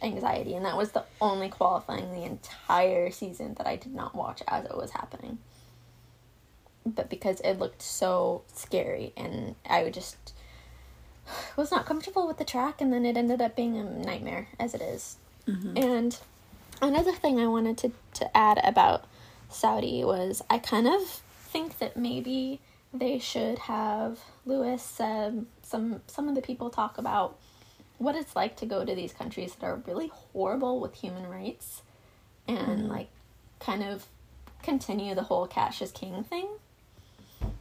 anxiety. And that was the only qualifying the entire season that I did not watch as it was happening. But because it looked so scary, and I just was not comfortable with the track, and then it ended up being a nightmare as it is. Mm-hmm. And another thing I wanted to, to add about Saudi was I kind of think that maybe they should have Lewis, um, some some of the people talk about what it's like to go to these countries that are really horrible with human rights, and like kind of continue the whole cash is king thing,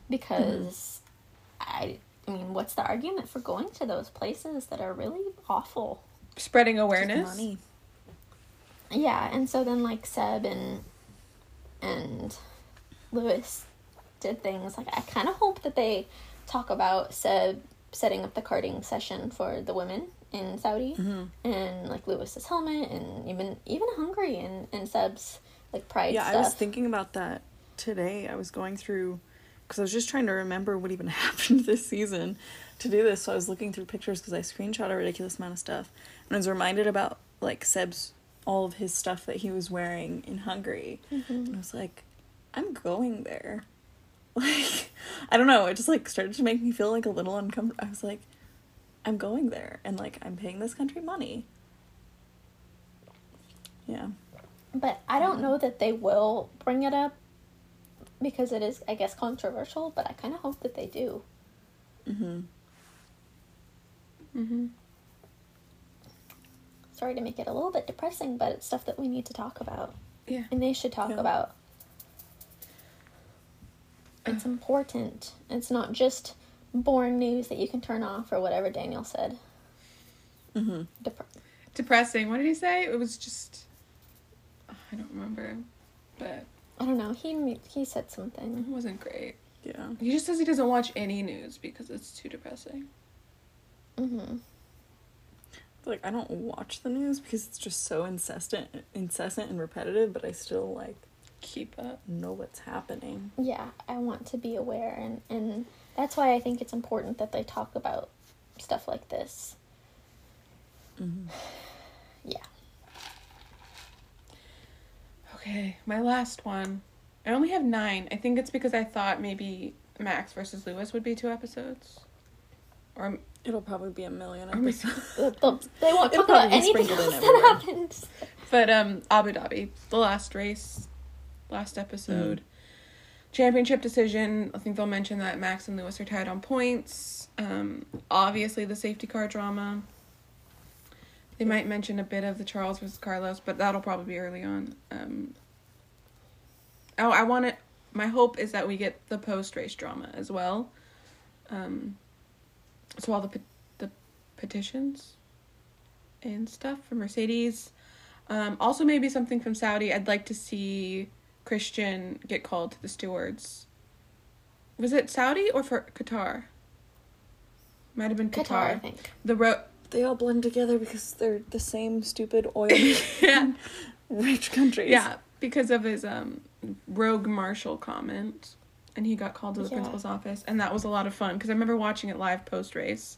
because I I mean, what's the argument for going to those places that are really awful? Spreading awareness. Yeah, and so then like Seb and and Lewis did things like I kind of hope that they talk about Seb setting up the karting session for the women in Saudi mm-hmm. and like Lewis's helmet and even even Hungary and and Seb's like pride Yeah, stuff. I was thinking about that today. I was going through because I was just trying to remember what even happened this season to do this. So I was looking through pictures because I screenshot a ridiculous amount of stuff, and I was reminded about like Seb's all of his stuff that he was wearing in Hungary, and I was like, I'm going there. Like, I don't know. It just like started to make me feel like a little uncomfortable. I was like, I'm going there, and like I'm paying this country money. Yeah. But I don't know that they will bring it up because it is I guess controversial, but I kind of hope that they do. Mm-hmm. Mm-hmm. Sorry to make it a little bit depressing, but it's stuff that we need to talk about. Yeah. and they should talk Yeah. about it's important it's not just boring news that you can turn off or whatever daniel said Mm-hmm. Dep- Depressing. What did he say? It was just. I don't remember, but i don't know he he said something. it wasn't great. Yeah. He just says he doesn't watch any news because it's too depressing. hmm like I don't watch the news because it's just so incessant, incessant and repetitive. But I still like Keep up. know what's happening. yeah i want to be aware and and that's why i think it's important that they talk about stuff like this Mm-hmm. yeah Okay, my last one. I only have nine. I think it's because I thought maybe Max versus Lewis would be two episodes. Or It'll probably be a million Or maybe- episodes. They'll- they'll- they won't talk about anything else that happens But um Abu Dhabi, the last race, last episode. Championship decision. I think they'll mention that Max and Lewis are tied on points. Um obviously the safety car drama. They might mention a bit of the Charles versus Carlos, but that'll probably be early on. Um Oh, I want it my hope is that we get the post race drama as well. Um so all the pe- the petitions and stuff from Mercedes. Um, also, maybe something from Saudi. I'd like to see Christian get called to the stewards. Was it Saudi or for Qatar? Might have been Qatar. qatar i think The ro- They all blend together because they're the same stupid oil yeah, rich countries. yeah, because of his um rogue marshal comment, and he got called to the Yeah. principal's office, and that was a lot of fun because I remember watching it live post race,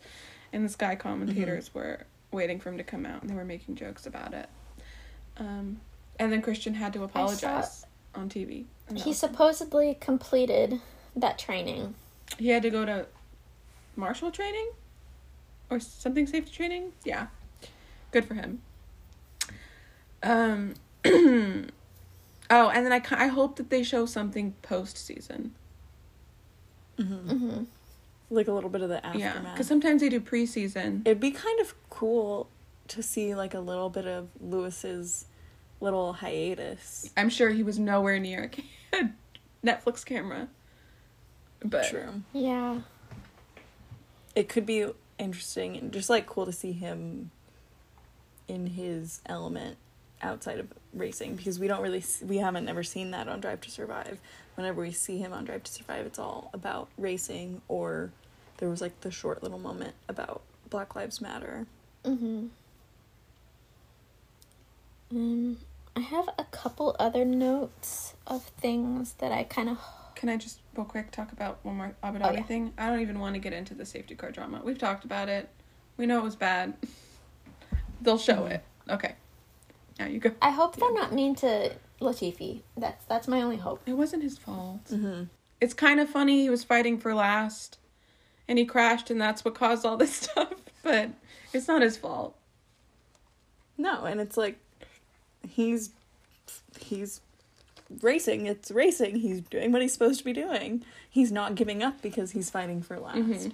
and the Sky commentators were waiting for him to come out, and they were making jokes about it. Um, and then Christian had to apologize on TV. he supposedly completed that training he had to go to marshal training or something safety training. Yeah, good for him. Um. oh, and then I I hope that they show something post season. Mm-hmm. hmm like a little bit of the aftermath. Yeah, because sometimes they do preseason. It'd be kind of cool to see like a little bit of Lewis's little hiatus. I'm sure he was nowhere near a Netflix camera. But True. Yeah. It could be interesting and just like cool to see him in his element outside of racing because we don't really s- we haven't never seen that on Drive to Survive. Whenever we see him on Drive to Survive, it's all about racing or there was like the short little moment about Black Lives Matter. Mm-hmm. Um, I have a couple other notes of things that I kind of. can I just real quick talk about one more Abu Oh, yeah. thing? I don't even want to get into the safety car drama. We've talked about it. We know it was bad. They'll show Mhm. it. Okay. Now you go. I hope they're not mean to Latifi. That's that's my only hope. It wasn't his fault. Mm-hmm. It's kind of funny he was fighting for last and he crashed and that's what caused all this stuff, but it's not his fault. No, and it's like he's he's racing. It's racing. He's doing what he's supposed to be doing. He's not giving up because he's fighting for last. Mhm.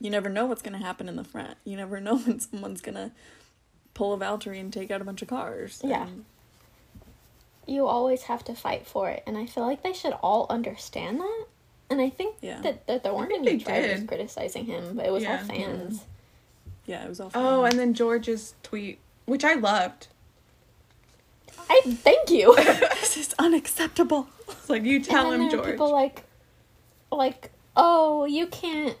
You never know what's going to happen in the front. You never know when someone's going to pull a Valtteri and take out a bunch of cars. Yeah. And You always have to fight for it, and I feel like they should all understand that. And I think Yeah. that, that there weren't any they drivers did. criticizing him, but it was Yeah. all fans. yeah, it was all. Oh, and then George's tweet, which I loved. I thank you. this is unacceptable. It's like you tell and him, then there are George. people like, like, oh, you can't,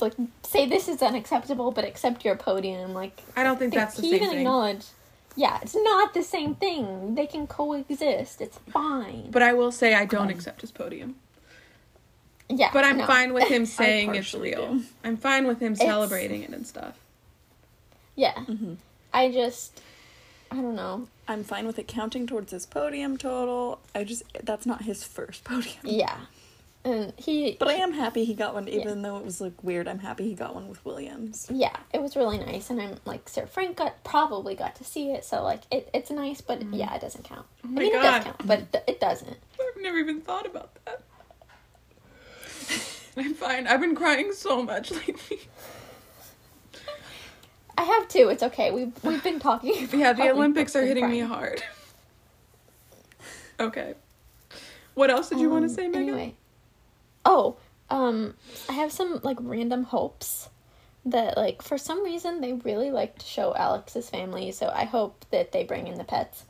like, say this is unacceptable, but accept your podium. Like, I don't think that's the he same even thing. acknowledged. Yeah, it's not the same thing. They can coexist. It's fine. But I will say I don't Um, accept his podium. yeah, But I'm no. fine with him saying it's partially real. do. I'm fine with him It's- celebrating it and stuff. Yeah, hmm I just, I don't know. I'm fine with it counting towards his podium total. I just that's not his first podium. Yeah, and he. But I am happy he got one, Yeah. even though it was like weird. I'm happy he got one with Williams. Yeah, it was really nice, and I'm like Sir Frank got probably got to see it, so like it, it's nice, but yeah, it doesn't count. Oh I my mean, it does count, but it, it doesn't. I've never even thought about that. I'm fine. I've been crying so much lately. I have two. It's okay. We've we've been talking. About Yeah, the Olympics are been hitting me hard. Okay. What else did you want to Um, say, Megan? Anyway. Oh, um, I have some like random hopes that like for some reason they really like to show Alex's family, so I hope that they bring in the pets.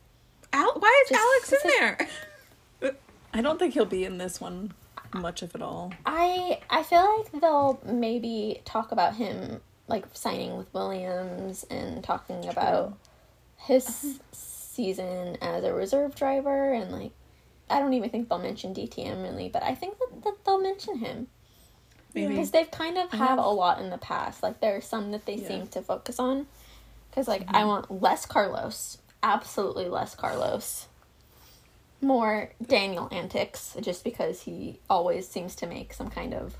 Al- why is Just- Alex in there? I don't think he'll be in this one much of it all. I I feel like they'll maybe talk about him like signing with Williams and talking about his season as a reserve driver and like I don't even think they'll mention DTM really, but I think that, that they'll mention him Maybe. because they've kind of I have have- a lot in the past. Like there are some that they Yeah. seem to focus on because like I mm-hmm. want less Carlos, absolutely less Carlos. More Daniel antics, just because he always seems to make some kind of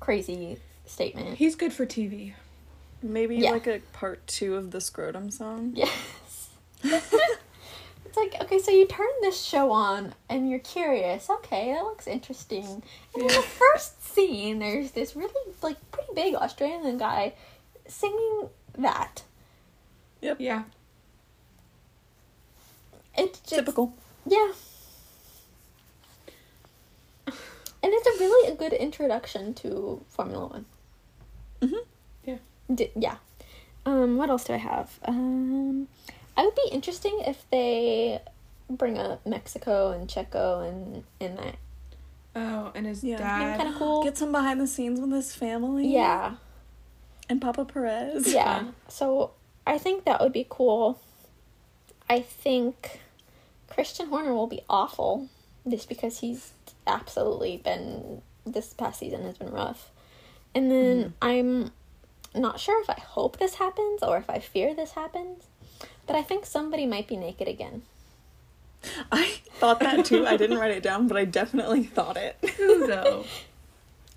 crazy statement. He's good for TV. Maybe Yeah. like a part two of the scrotum song. Yes. it's like, okay, so you turn this show on and you're curious. Okay, that looks interesting. And in the first scene, there's this really, like, pretty big Australian guy singing that. Yep. Yeah. It's just. Typical. Yeah. And it's a really a good introduction to Formula One. Mhm. Yeah. D- yeah. Um, what else do I have? Um, I would be interesting if they bring up Mexico and Checo and in that. Oh, and his Yeah. dad. Kind of cool. Get some behind the scenes with his family. Yeah. And Papa Perez. Yeah. Fun. So I think that would be cool. I think Christian Horner will be awful just because he's absolutely been this past season has been rough. And then mm-hmm. I'm not sure if I hope this happens or if I fear this happens, but I think somebody might be naked again. I thought that too. I didn't write it down, but I definitely thought it. Who though?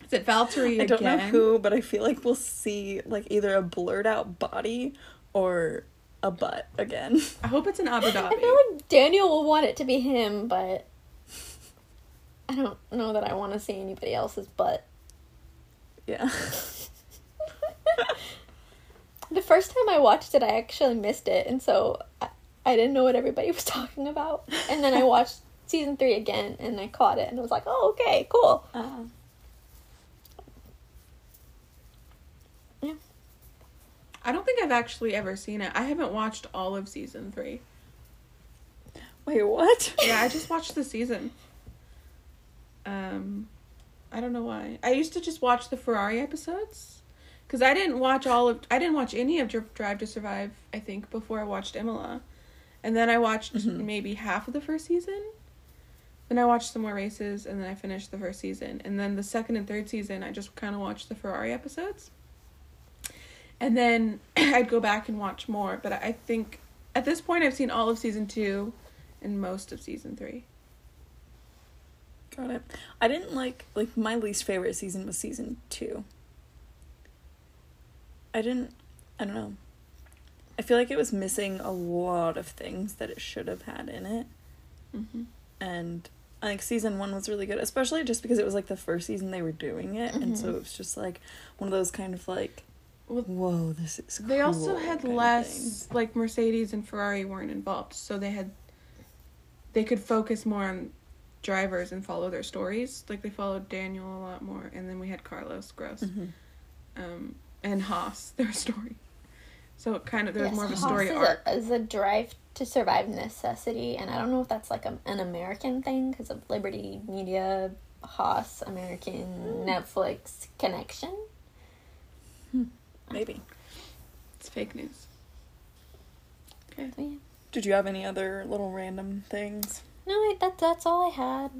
Is it Valtteri I don't know who, but I feel like we'll see like either a blurred out body or a butt again. I hope it's an Abu I feel Dhabi. like Daniel will want it to be him, but I don't know that I want to see anybody else's butt. Yeah. The first time I watched it, I actually missed it, and so I, I didn't know what everybody was talking about. And then I watched season three again, and I caught it, and I was like, "Oh, okay, cool." Uh, Yeah. I don't think I've actually ever seen it. I haven't watched all of season three. wait, what? Yeah, I just watched the season. Um, I don't know why. I used to just watch the Ferrari episodes because I didn't watch all of. I didn't watch any of Dri- Drive to Survive. I think before I watched Imola, and then I watched Mhm. maybe half of the first season. Then I watched some more races, and then I finished the first season. And then the second and third season, I just kind of watched the Ferrari episodes. And then I'd go back and watch more, but I think at this point I've seen all of season two and most of season three. Got it. I didn't like like my least favorite season was season two. I didn't. I don't know. I feel like it was missing a lot of things that it should have had in it, Mm-hmm. and I think season one was really good, especially just because it was like the first season they were doing it, and so Mhm. it was just like one of those kind of like, whoa, this is. They also had less like Mercedes and Ferrari weren't involved, so they had they could focus more on drivers and follow their stories. Like they followed Daniel a lot more, and then we had Carlos Gross. Mhm. um, and Haas their story. So it kind of there was Yes, more of a Haas story is arc. A, is a drive to survive necessity, and I don't know if that's like a, an American thing because of Liberty Media, Haas, American hmm. Netflix connection. Hmm. Maybe. It's fake news. Okay. So, yeah. Did you have any other little random things? No, wait, that that's all I had.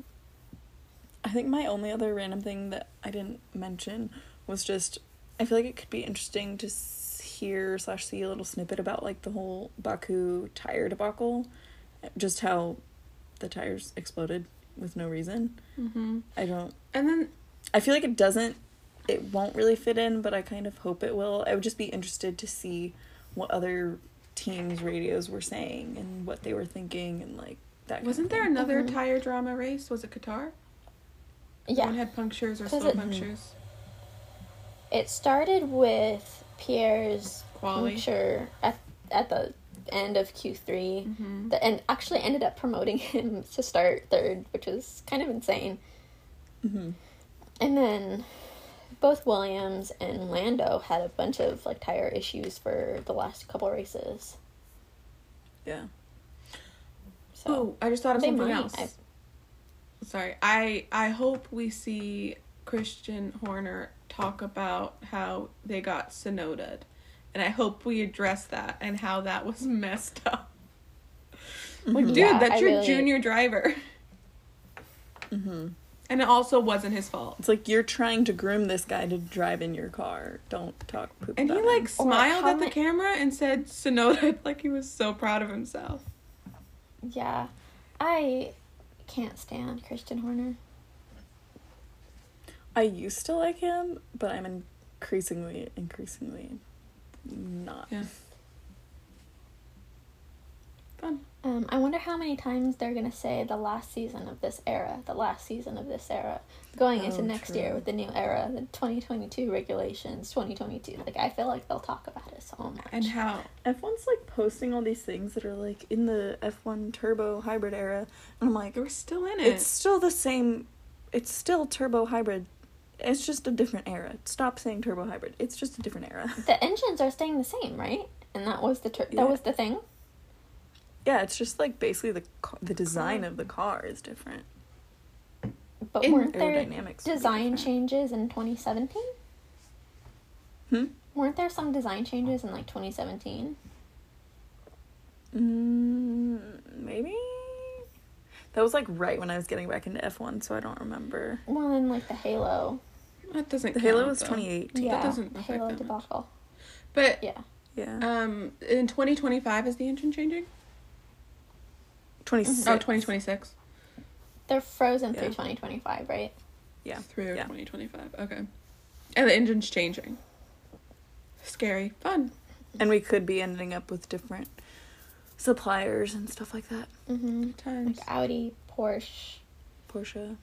I think my only other random thing that I didn't mention was just I feel like it could be interesting to hear slash see a little snippet about like the whole Baku tire debacle, just how the tires exploded with no reason. Mm-hmm. I don't. And then I feel like it doesn't. It won't really fit in, but I kind of hope it will. I would just be interested to see what other teams' radios were saying and what they were thinking and like that. kind of wasn't there thing. another Mhm. tire drama race? Was it Qatar? Yeah, One had punctures or slow it- punctures. It started with Pierre's Quali. puncture at at the end of Q 3 Mm-hmm. The, and actually ended up promoting him to start third, which was kind of insane. Mhm. And then both Williams and Lando had a bunch of like tire issues for the last couple races. Yeah. So Oh, I just thought of something might. else. I- Sorry. I I hope we see Christian Horner talk about how they got Tsunoda'd. And I hope we address that and how that was messed up. Like, dude, Yeah, that's I your really- junior driver. Mm-hmm. And it also wasn't his fault. It's like you're trying to groom this guy to drive in your car. Don't talk poop And he like him. smiled at the ma- camera and said Tsunoda'd like he was so proud of himself. yeah, I can't stand Christian Horner. I used to like him, but I'm increasingly, increasingly not. Yeah. Fun. Um, I wonder how many times they're gonna say the last season of this era, the last season of this era, going into Oh, next year with the new era, the 2022 regulations, 2022. Like I feel like they'll talk about it so much. And how F1's like posting all these things that are like in the F1 turbo hybrid era, and I'm like, we're still in it. it's still the same. It's still turbo hybrid. It's just a different era. Stop saying turbo hybrid. It's just a different era. the engines are staying the same, right? And that was the tur- Yeah. that was the thing. yeah, it's just like basically the ca- the design of the car is different. But In weren't there design changes in 2017? Hmm. Weren't there some design changes in like 2017? Mm, maybe. That was like right when I was getting back into F1, so I don't remember. Well, then like the Halo. That doesn't The Halo count, was though. 2018. Yeah, doesn't affect Halo that much. debacle. But Yeah. Yeah. um in 2025 is the engine changing? 26. Oh, 2026 They're frozen Yeah. through 2025, right? Yeah. through Yeah. 2025. Okay. And the engine's changing. Scary. Fun. And we could be ending up with different suppliers and stuff like that. Mm-hmm. Times. Like Audi, Porsche, Porsche.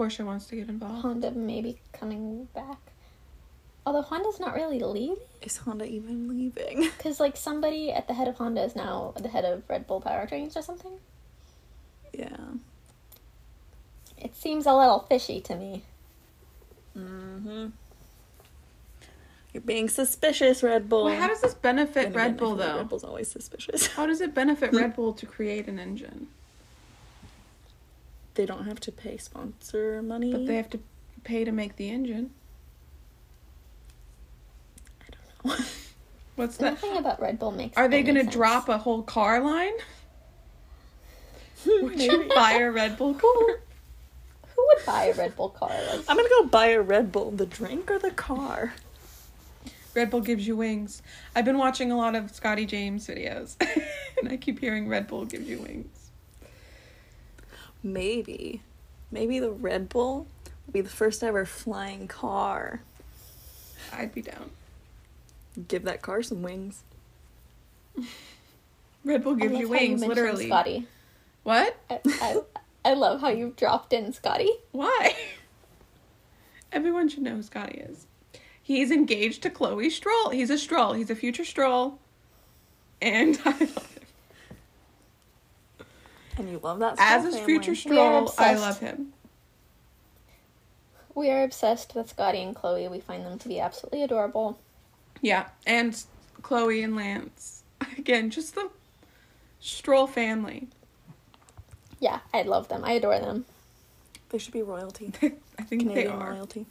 Porsche wants to get involved. Honda maybe coming back. Although Honda's not really leaving, Is Honda even leaving? because like somebody at the head of Honda is now the head of Red Bull Powertrains or something. yeah. It seems a little fishy to me. Mm-hmm. You're being suspicious, Red Bull. Well, how does this benefit Then Red again, Bull though? Red Bull's always suspicious. How does it benefit Red Bull to create an engine? They don't have to pay sponsor money. But they have to pay to make the engine. I don't know. What's that? Nothing about Red Bull makes. Are they gonna sense. drop a whole car line? Would you buy a Red Bull car? Who would buy a Red Bull car? Like, I'm gonna go buy a Red Bull. The drink or the car? Red Bull gives you wings. I've been watching a lot of Scotty James videos, and I keep hearing Red Bull gives you wings. Maybe. Maybe the Red Bull will be the first ever flying car. I'd be down. Give that car some wings. Red Bull gives you wings, mentioned literally. Scotty. What? I, I, I love how you've dropped in Scotty. Why? Everyone should know who Scotty is. He's engaged to Chloe Stroll. He's a Stroll. He's a future Stroll. And I love. And you love that As his future Stroll, I love him. We are obsessed with Scotty and Chloe. We find them to be absolutely adorable. Yeah, and Chloe and Lance. Again, just the Stroll family. Yeah, I love them. I adore them. They should be royalty. I think Canadian they are. royalty.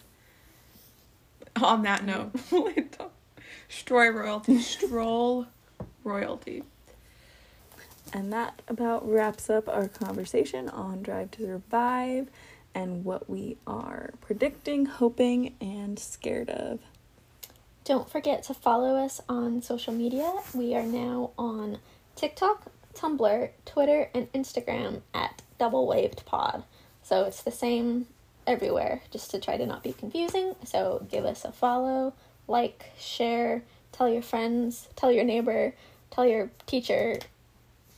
On that note, Stroy royalty, Stroll royalty. And that about wraps up our conversation on Drive to Survive and what we are predicting, hoping, and scared of. Don't forget to follow us on social media. We are now on TikTok, Tumblr, Twitter, and Instagram at Double Waved Pod. So it's the same everywhere, just to try to not be confusing. So give us a follow, like, share, tell your friends, tell your neighbor, tell your teacher,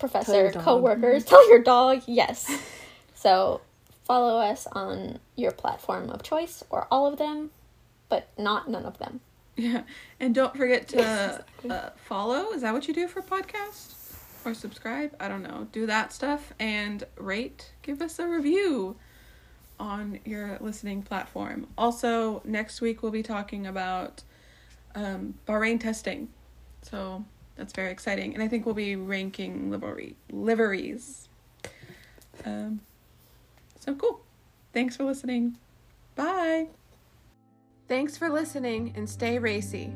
professor, your co-workers, tell your dog. Yes. so follow us on your platform of choice or all of them, but not none of them. Yeah, and don't forget to uh, follow. Is that what you do for podcasts? Or subscribe? I don't know. Do that stuff and rate. Give us a review on your listening platform. Also, next week we'll be talking about um, Bahrain testing. So that's very exciting. And I think we'll be ranking livery liveries. Um, so cool. Thanks for listening. Bye. Thanks for listening and stay racy.